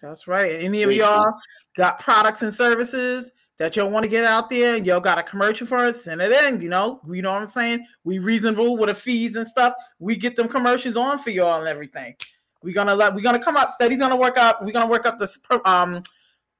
Speaker 5: That's right. Any of y'all got products and services that y'all want to get out there? Y'all got a commercial for us? Send it in. You know, you know what I'm saying? We reasonable with the fees and stuff. We get them commercials on for y'all and everything. We're gonna let we're gonna come up. Steady's gonna work up. We're gonna work up this um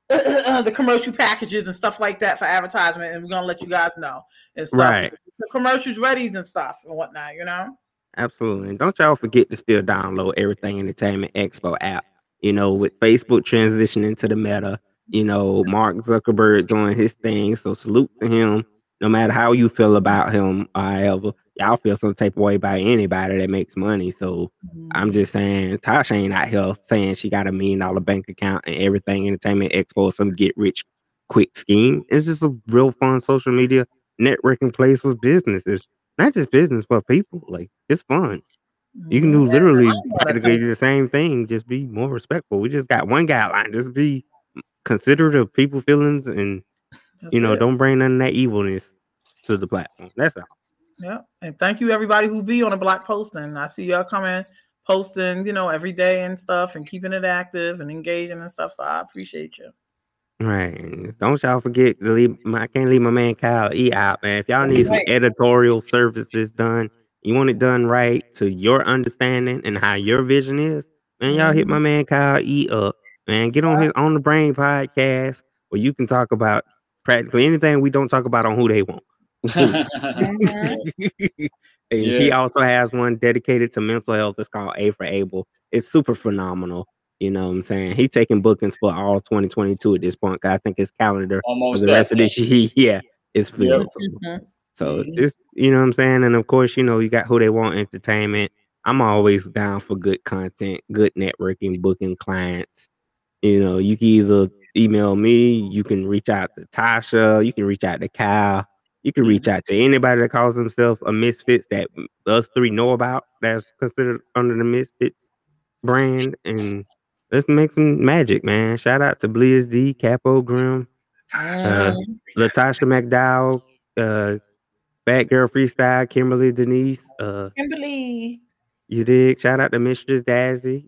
Speaker 5: the commercial packages and stuff like that for advertisement, and we're gonna let you guys know and stuff.
Speaker 7: Right.
Speaker 5: The commercials ready and stuff and whatnot. You know.
Speaker 7: Absolutely. And don't y'all forget to still download Everything Entertainment Expo app. You know, with Facebook transitioning to the meta, you know, Mark Zuckerberg doing his thing. So salute to him. No matter how you feel about him, or however, y'all feel some type of way about anybody that makes money. So mm-hmm. I'm just saying, Tasha ain't out here saying she got a million dollar bank account and everything entertainment expo some get rich quick scheme. It's just a real fun social media networking place for businesses, not just business, but people. Like it's fun. You can do mm-hmm. literally practically the same thing, just be more respectful. We just got one guideline. Just be considerate of people feelings and
Speaker 5: That's
Speaker 7: you know,
Speaker 5: it.
Speaker 7: don't bring none of that evilness to the platform. That's all.
Speaker 5: Yeah, and thank you everybody who be on the block posting. I see y'all coming, posting, you know, every day and stuff, and keeping it active and engaging and stuff. So I appreciate you.
Speaker 7: Right. Don't y'all forget to leave my I can't leave my man Kyle E out, man. If y'all need some
Speaker 5: Right.
Speaker 7: editorial services done, you want it done right to your understanding and how your vision is, man, y'all hit my man Kyle E up. Man, get on his on the brain podcast where you can talk about practically anything we don't talk about on who they want. Mm-hmm. And he also has one dedicated to mental health. It's called A for Able. It's super phenomenal. You know what I'm saying? He taking bookings for all 2022 at this point. I think his calendar
Speaker 9: Almost
Speaker 7: for the rest of this year, yeah, it's filled.
Speaker 9: Yep. Mm-hmm.
Speaker 7: So, mm-hmm. so just you know what I'm saying? And of course, you know, you got who they want entertainment. I'm always down for good content, good networking, booking clients. You know, you can either email me, you can reach out to Tasha, you can reach out to Kyle, you can reach out to anybody that calls themselves a misfits that us three know about that's considered under the misfits brand. And let's make some magic, man. Shout out to Blizz D, Capo Grim, uh, Latasha McDowell, uh, Bad Girl Freestyle, Kimberly Denise, uh,
Speaker 5: Kimberly.
Speaker 7: you dig? Shout out to Mistress Dazzy.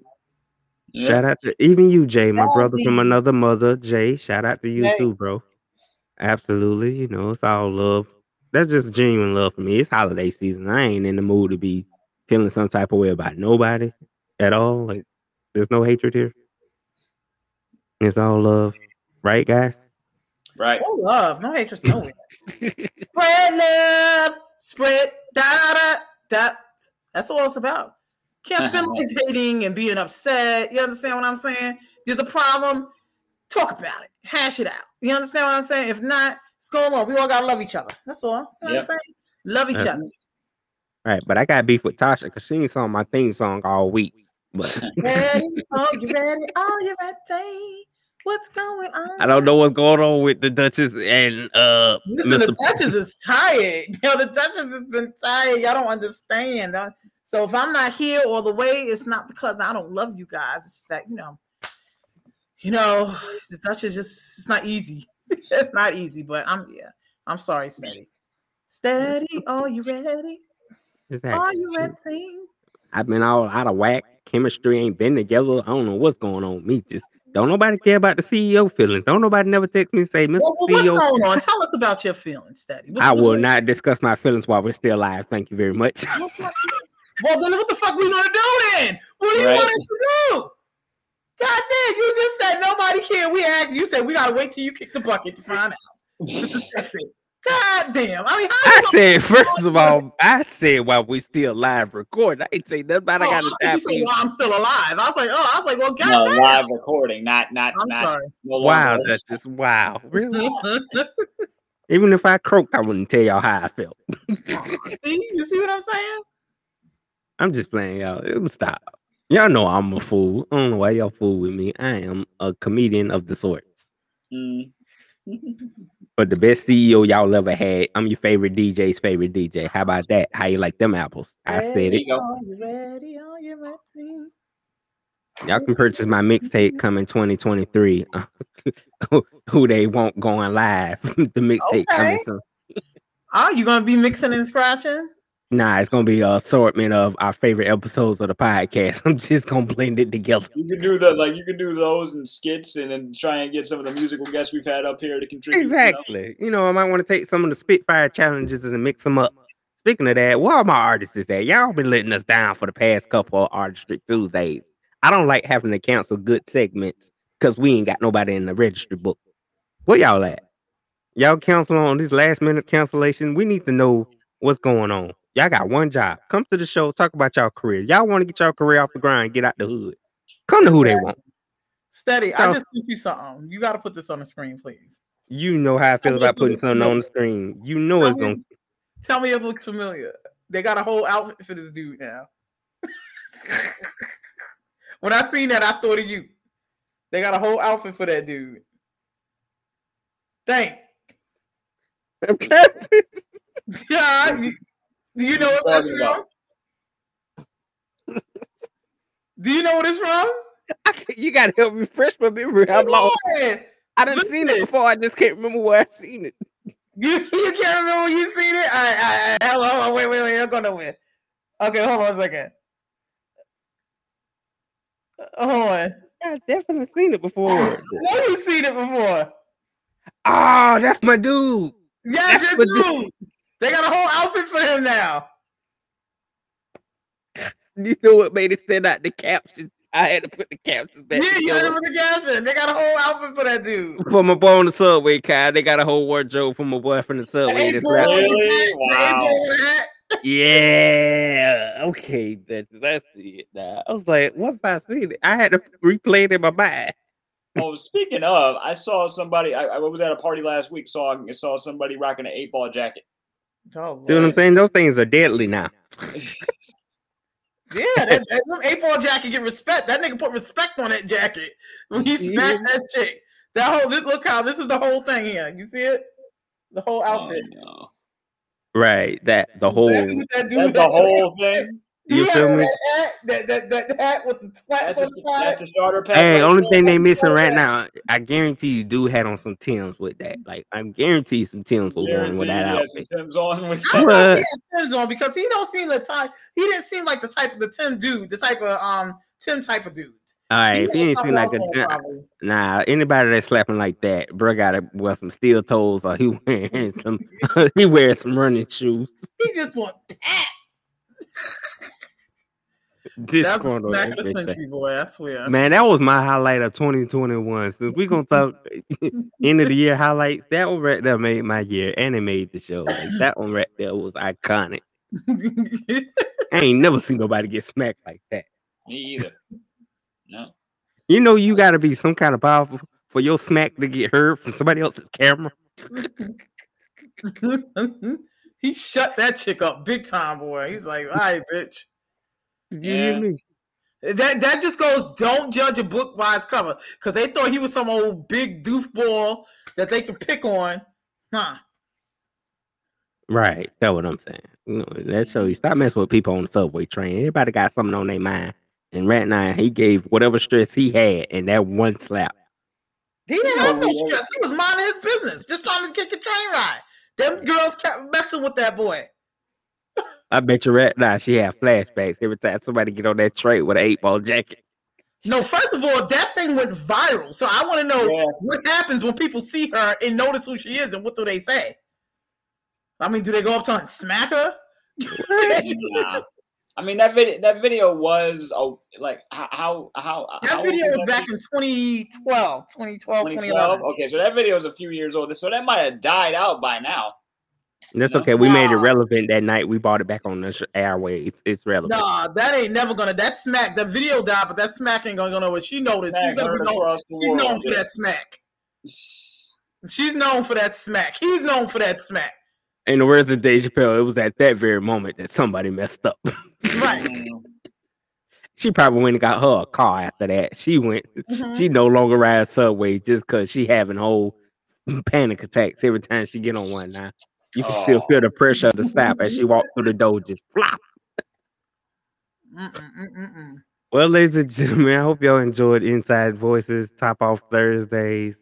Speaker 9: Yeah.
Speaker 7: Shout out to even you, Jay, my brother from another mother, Jay. Shout out to you too, bro. Absolutely, you know, it's all love. That's just genuine love for me. It's holiday season. I ain't in the mood to be feeling some type of way about nobody at all. Like, there's no hatred here. It's all love, right, guys?
Speaker 9: Right.
Speaker 5: Oh, love, no hatred, no. spread love, spread da da da. That's all it's about. Can't spend uh-huh. life hating and being upset. You understand what I'm saying? There's a problem. Talk about it. Hash it out. You understand what I'm saying? If not, it's going on. We all gotta love each other. That's all. You know
Speaker 7: Yep.
Speaker 5: saying? Love each
Speaker 7: That's-
Speaker 5: other.
Speaker 7: Right, but I got beef with Tasha because she ain't sung my theme song all week. But
Speaker 5: Ready? Oh, you ready? Oh, you ready? What's going on?
Speaker 7: I don't know what's going on with the Duchess and uh
Speaker 5: Listen, the
Speaker 7: Mr.
Speaker 5: Duchess is tired. You know, the Duchess has been tired. Y'all don't understand. Uh, So if I'm not here all the way, it's not because I don't love you guys. It's just that, you know, you know, the Duchess just it's not easy. it's not easy, but I'm yeah. I'm sorry, Steady. Steady, are you ready?
Speaker 7: Exactly.
Speaker 5: Are you ready?
Speaker 7: I've been all out of whack. Chemistry ain't been together. I don't know what's going on. Me just don't nobody care about the CEO feelings. Don't nobody never text me and say, Mr.
Speaker 5: Well, well, what's
Speaker 7: CEO.
Speaker 5: going on? Tell us about your feelings, Steady. What's-
Speaker 7: I
Speaker 5: what's
Speaker 7: will
Speaker 5: going-
Speaker 7: not discuss my feelings while we're still alive. Thank you very much.
Speaker 5: Well, then what the fuck we gonna do then? What do you
Speaker 7: Right.
Speaker 5: want us to do? God damn, you just said nobody care. We asked you said we gotta wait till you kick the bucket to find out. God damn. I mean, how
Speaker 7: I
Speaker 5: you
Speaker 7: said, first of all, I said while we still live recording. I ain't say nothing about I
Speaker 5: Oh,
Speaker 7: got
Speaker 5: how
Speaker 7: to
Speaker 5: could you say while I'm still alive? I was like, oh, I was like, well, God
Speaker 9: No,
Speaker 5: damn.
Speaker 9: live recording, not not
Speaker 5: I'm
Speaker 9: not.
Speaker 5: sorry.
Speaker 9: No
Speaker 7: Wow,
Speaker 9: longer.
Speaker 7: that's just wow. Really? Even if I croaked, I wouldn't tell y'all how I felt.
Speaker 5: see, you see what I'm saying?
Speaker 7: I'm just playing y'all. It was stop. Y'all know I'm a fool. I don't know why y'all fool with me. I am a comedian of the sorts.
Speaker 9: Mm.
Speaker 7: But the best CEO y'all ever had. I'm your favorite DJ's favorite DJ. How about that? How you like them apples? I said it.
Speaker 5: Are you ready? Are you ready?
Speaker 7: Y'all can purchase my mixtape coming 2023. Who they want going live. the mixtape coming
Speaker 5: Okay.
Speaker 7: soon.
Speaker 5: Oh, you gonna be mixing and scratching?
Speaker 7: Nah, it's gonna be a assortment of our favorite episodes of the podcast. I'm just gonna blend it together.
Speaker 9: You can do that, like you can do those and skits and then try and get some of the musical guests we've had up here to contribute. you know?
Speaker 7: Exactly. You know, I might want to take some of the Spitfire challenges and mix them up. Speaking of that, where are my artists is at? Y'all been letting us down for the past couple of Artistry Tuesdays. I don't like having to cancel good segments because we ain't got nobody in the registry book. Where y'all at? Y'all cancel on this last minute cancellation. We need to know what's going on. Y'all got one job. Come to the show, talk about y'all career. Y'all want to get y'all career off the ground, get out the hood. Come to who they want.
Speaker 5: Steady. I just sent you something. You gotta put this on the screen, please.
Speaker 7: You know how I feel
Speaker 5: me
Speaker 7: about putting something on the screen. You know it's
Speaker 5: Tell
Speaker 7: gonna
Speaker 5: Tell me if it looks familiar. They got a whole outfit for this dude now. when I seen that, I thought of you. They got a whole outfit for that dude. Thank. yeah, you, do you know what that's
Speaker 9: about-
Speaker 5: from? Do you know what it's from?
Speaker 7: I can't- you gotta help me refresh my memory. I'm
Speaker 5: Come
Speaker 7: lost.
Speaker 5: on.
Speaker 7: I done seen it before. I just can't remember where I seen it.
Speaker 5: You, you can't remember when you seen it? All right, all right, all right. Hold on, hold on. Wait, wait, wait. I'm going nowhere. Okay, hold on a second. Uh, Hold on.
Speaker 7: I definitely seen it before.
Speaker 5: Where you seen it before?
Speaker 7: Oh, that's my dude.
Speaker 5: Yes,
Speaker 7: That's
Speaker 5: you
Speaker 7: what this-
Speaker 5: do. They got a whole outfit for him now.
Speaker 7: You know what made it stand out? The caption. I had to put the captions back.
Speaker 5: Yeah, you
Speaker 7: together.
Speaker 5: remember the caption. They got a whole outfit for that dude.
Speaker 7: For my boy on the subway, Kyle, they got a whole wardrobe for my boy from the subway.
Speaker 5: Hey,
Speaker 7: That's
Speaker 5: boy, the
Speaker 9: Really? Wow.
Speaker 5: A-boy with the hat.
Speaker 7: Yeah. Okay, that's that's it. Now I was like, what if I seen it? I had to replay it in my mind.
Speaker 9: Oh, speaking of, I saw somebody. I, I was at a party last week. Saw saw somebody rocking an eight ball jacket.
Speaker 5: Oh,
Speaker 7: See what I'm saying? Those things are deadly now.
Speaker 5: Yeah, that, that eight ball jacket get respect. That nigga put respect on that jacket when he smacked that chick. That whole this, look how this is the whole thing here. You see it? The whole oh, outfit.
Speaker 9: no.
Speaker 7: Right. That the whole
Speaker 5: That that dude-
Speaker 9: That's the whole thing.
Speaker 7: You
Speaker 5: yeah,
Speaker 7: feel me?
Speaker 5: That hat, that, that, that hat with the flaps
Speaker 9: That's
Speaker 5: on
Speaker 9: the,
Speaker 5: the side.
Speaker 9: the starter.
Speaker 7: Hey,
Speaker 9: right
Speaker 7: only
Speaker 9: there.
Speaker 7: thing they missing right now, I guarantee you dude had on some Tims with that. Like I guarantee some Tims was on with that
Speaker 9: he some
Speaker 7: outfit.
Speaker 9: Tim's on with
Speaker 5: I
Speaker 9: that.
Speaker 5: know he
Speaker 7: What?
Speaker 5: had Tim's on because he don't seem the type. He didn't seem like the type of the Tim dude, the type of um Tim type of dude.
Speaker 7: All right, if he ain't
Speaker 5: something
Speaker 7: seem like a
Speaker 5: else on,
Speaker 7: nah, anybody that's slapping like that, bro, gotta wear some steel toes or he wearing some he wears some running shoes.
Speaker 5: He just want pat.
Speaker 7: This
Speaker 5: That's
Speaker 7: corner
Speaker 5: smack of the century, boy. I swear.
Speaker 7: Man, that was my highlight of 2021. Since we gonna talk end of the year highlights, that one right there made my year, and it made the show. Like, that one right there was iconic. I ain't never seen nobody get smacked like that.
Speaker 9: Me either. No.
Speaker 7: You know, you gotta be some kind of powerful for your smack to get heard from somebody else's camera.
Speaker 5: he shut that chick up big time, boy. He's like, all right, bitch.
Speaker 7: You hear me?
Speaker 5: That that just goes. Don't judge a book by its cover, because they thought he was some old big doofball that they could pick on, huh?
Speaker 7: Right. That's what I'm saying. You know, that show you stop messing with people on the subway train. Everybody got something on their mind. And right now, he gave whatever stress he had in that one slap.
Speaker 5: He didn't have no stress. He was minding his business, just trying to kick a train ride. Them girls kept messing with that boy.
Speaker 7: I bet you right now she had flashbacks every time somebody get on that train with an eight ball jacket.
Speaker 5: No, first of all, that thing went viral. So I want to know
Speaker 9: Yeah.
Speaker 5: what happens when people see her and notice who she is, and what do they say? I mean, do they go up to her and smack her?
Speaker 9: Nah. I mean that video. That video was oh, like how how how
Speaker 5: That
Speaker 9: how
Speaker 5: video was
Speaker 9: that
Speaker 5: back in 2012, 2012,
Speaker 9: 2012?
Speaker 5: 2011.
Speaker 9: Okay, so that video is a few years old. So that might have died out by now.
Speaker 7: That's
Speaker 9: No.
Speaker 7: okay. We made it relevant that night. We bought it back on the airways. It's relevant.
Speaker 5: Nah, that ain't never gonna. That smack, that video died, but that smack ain't gonna go nowhere. She noticed. She's, gonna be known, she's known for that smack. She's known for that smack. He's known for that smack.
Speaker 7: In the words of Dave Chappelle, it was at that very moment that somebody messed up.
Speaker 5: Right.
Speaker 7: She probably went and got her a car after that. She went.
Speaker 5: Mhm.
Speaker 7: She no longer rides subway just because she having whole panic attacks every time she get on one. Now you can still
Speaker 9: Oh.
Speaker 7: feel the pressure of the stop as she walked through the door. Just flop. Well, ladies and gentlemen, I hope y'all enjoyed Inside Voices Top Off Thursdays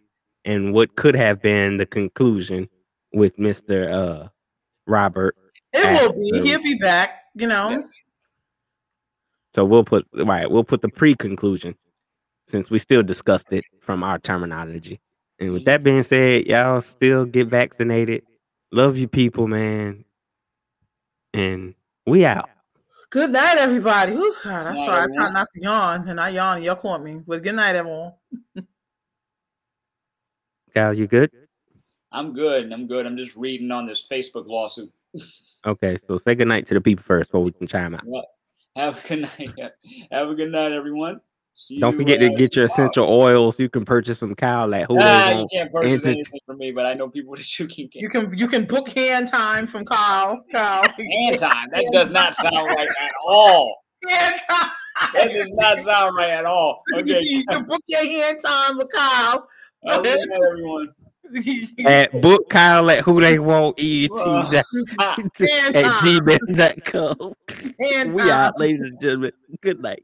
Speaker 7: and what could have been the conclusion with Mr. Uh Robert.
Speaker 5: It will be.
Speaker 7: Absolutely.
Speaker 5: He'll be back. You know.
Speaker 9: Yeah.
Speaker 7: So we'll put right, we'll put the pre-conclusion since we still discussed it from our terminology. And with that being said, y'all still get vaccinated. Love you people, man. And we out.
Speaker 5: Good night, everybody. Whew, God, I'm
Speaker 9: Night,
Speaker 5: sorry. I
Speaker 9: everyone.
Speaker 5: tried not to yawn, and I yawn, and y'all caught me. But good night, everyone.
Speaker 7: Gal, you good?
Speaker 9: I'm good. I'm good. I'm just reading on this Facebook lawsuit.
Speaker 7: Okay, so say good night to the people first before we can chime out.
Speaker 9: Well, have a good night. Have a good night, everyone. See
Speaker 7: Don't forget to get your
Speaker 9: tomorrow.
Speaker 7: essential oils you can purchase from Kyle at who
Speaker 9: Ah,
Speaker 7: they
Speaker 9: you
Speaker 7: want.
Speaker 9: can't purchase
Speaker 7: Enter-
Speaker 9: anything from me, but I know people that you can get.
Speaker 5: You can you can book hand time from Kyle. Kyle.
Speaker 9: Hand time. That does not sound right at all.
Speaker 5: Hand time.
Speaker 9: That does not sound right at all. Okay.
Speaker 5: you can book your hand time with Kyle.
Speaker 9: Have a good night, everyone.
Speaker 7: at book Kyle at who they want et
Speaker 9: Uh,
Speaker 7: at
Speaker 5: Hand
Speaker 7: gmail.com.
Speaker 5: Hand
Speaker 7: We
Speaker 5: time.
Speaker 7: out, ladies and gentlemen. Good night.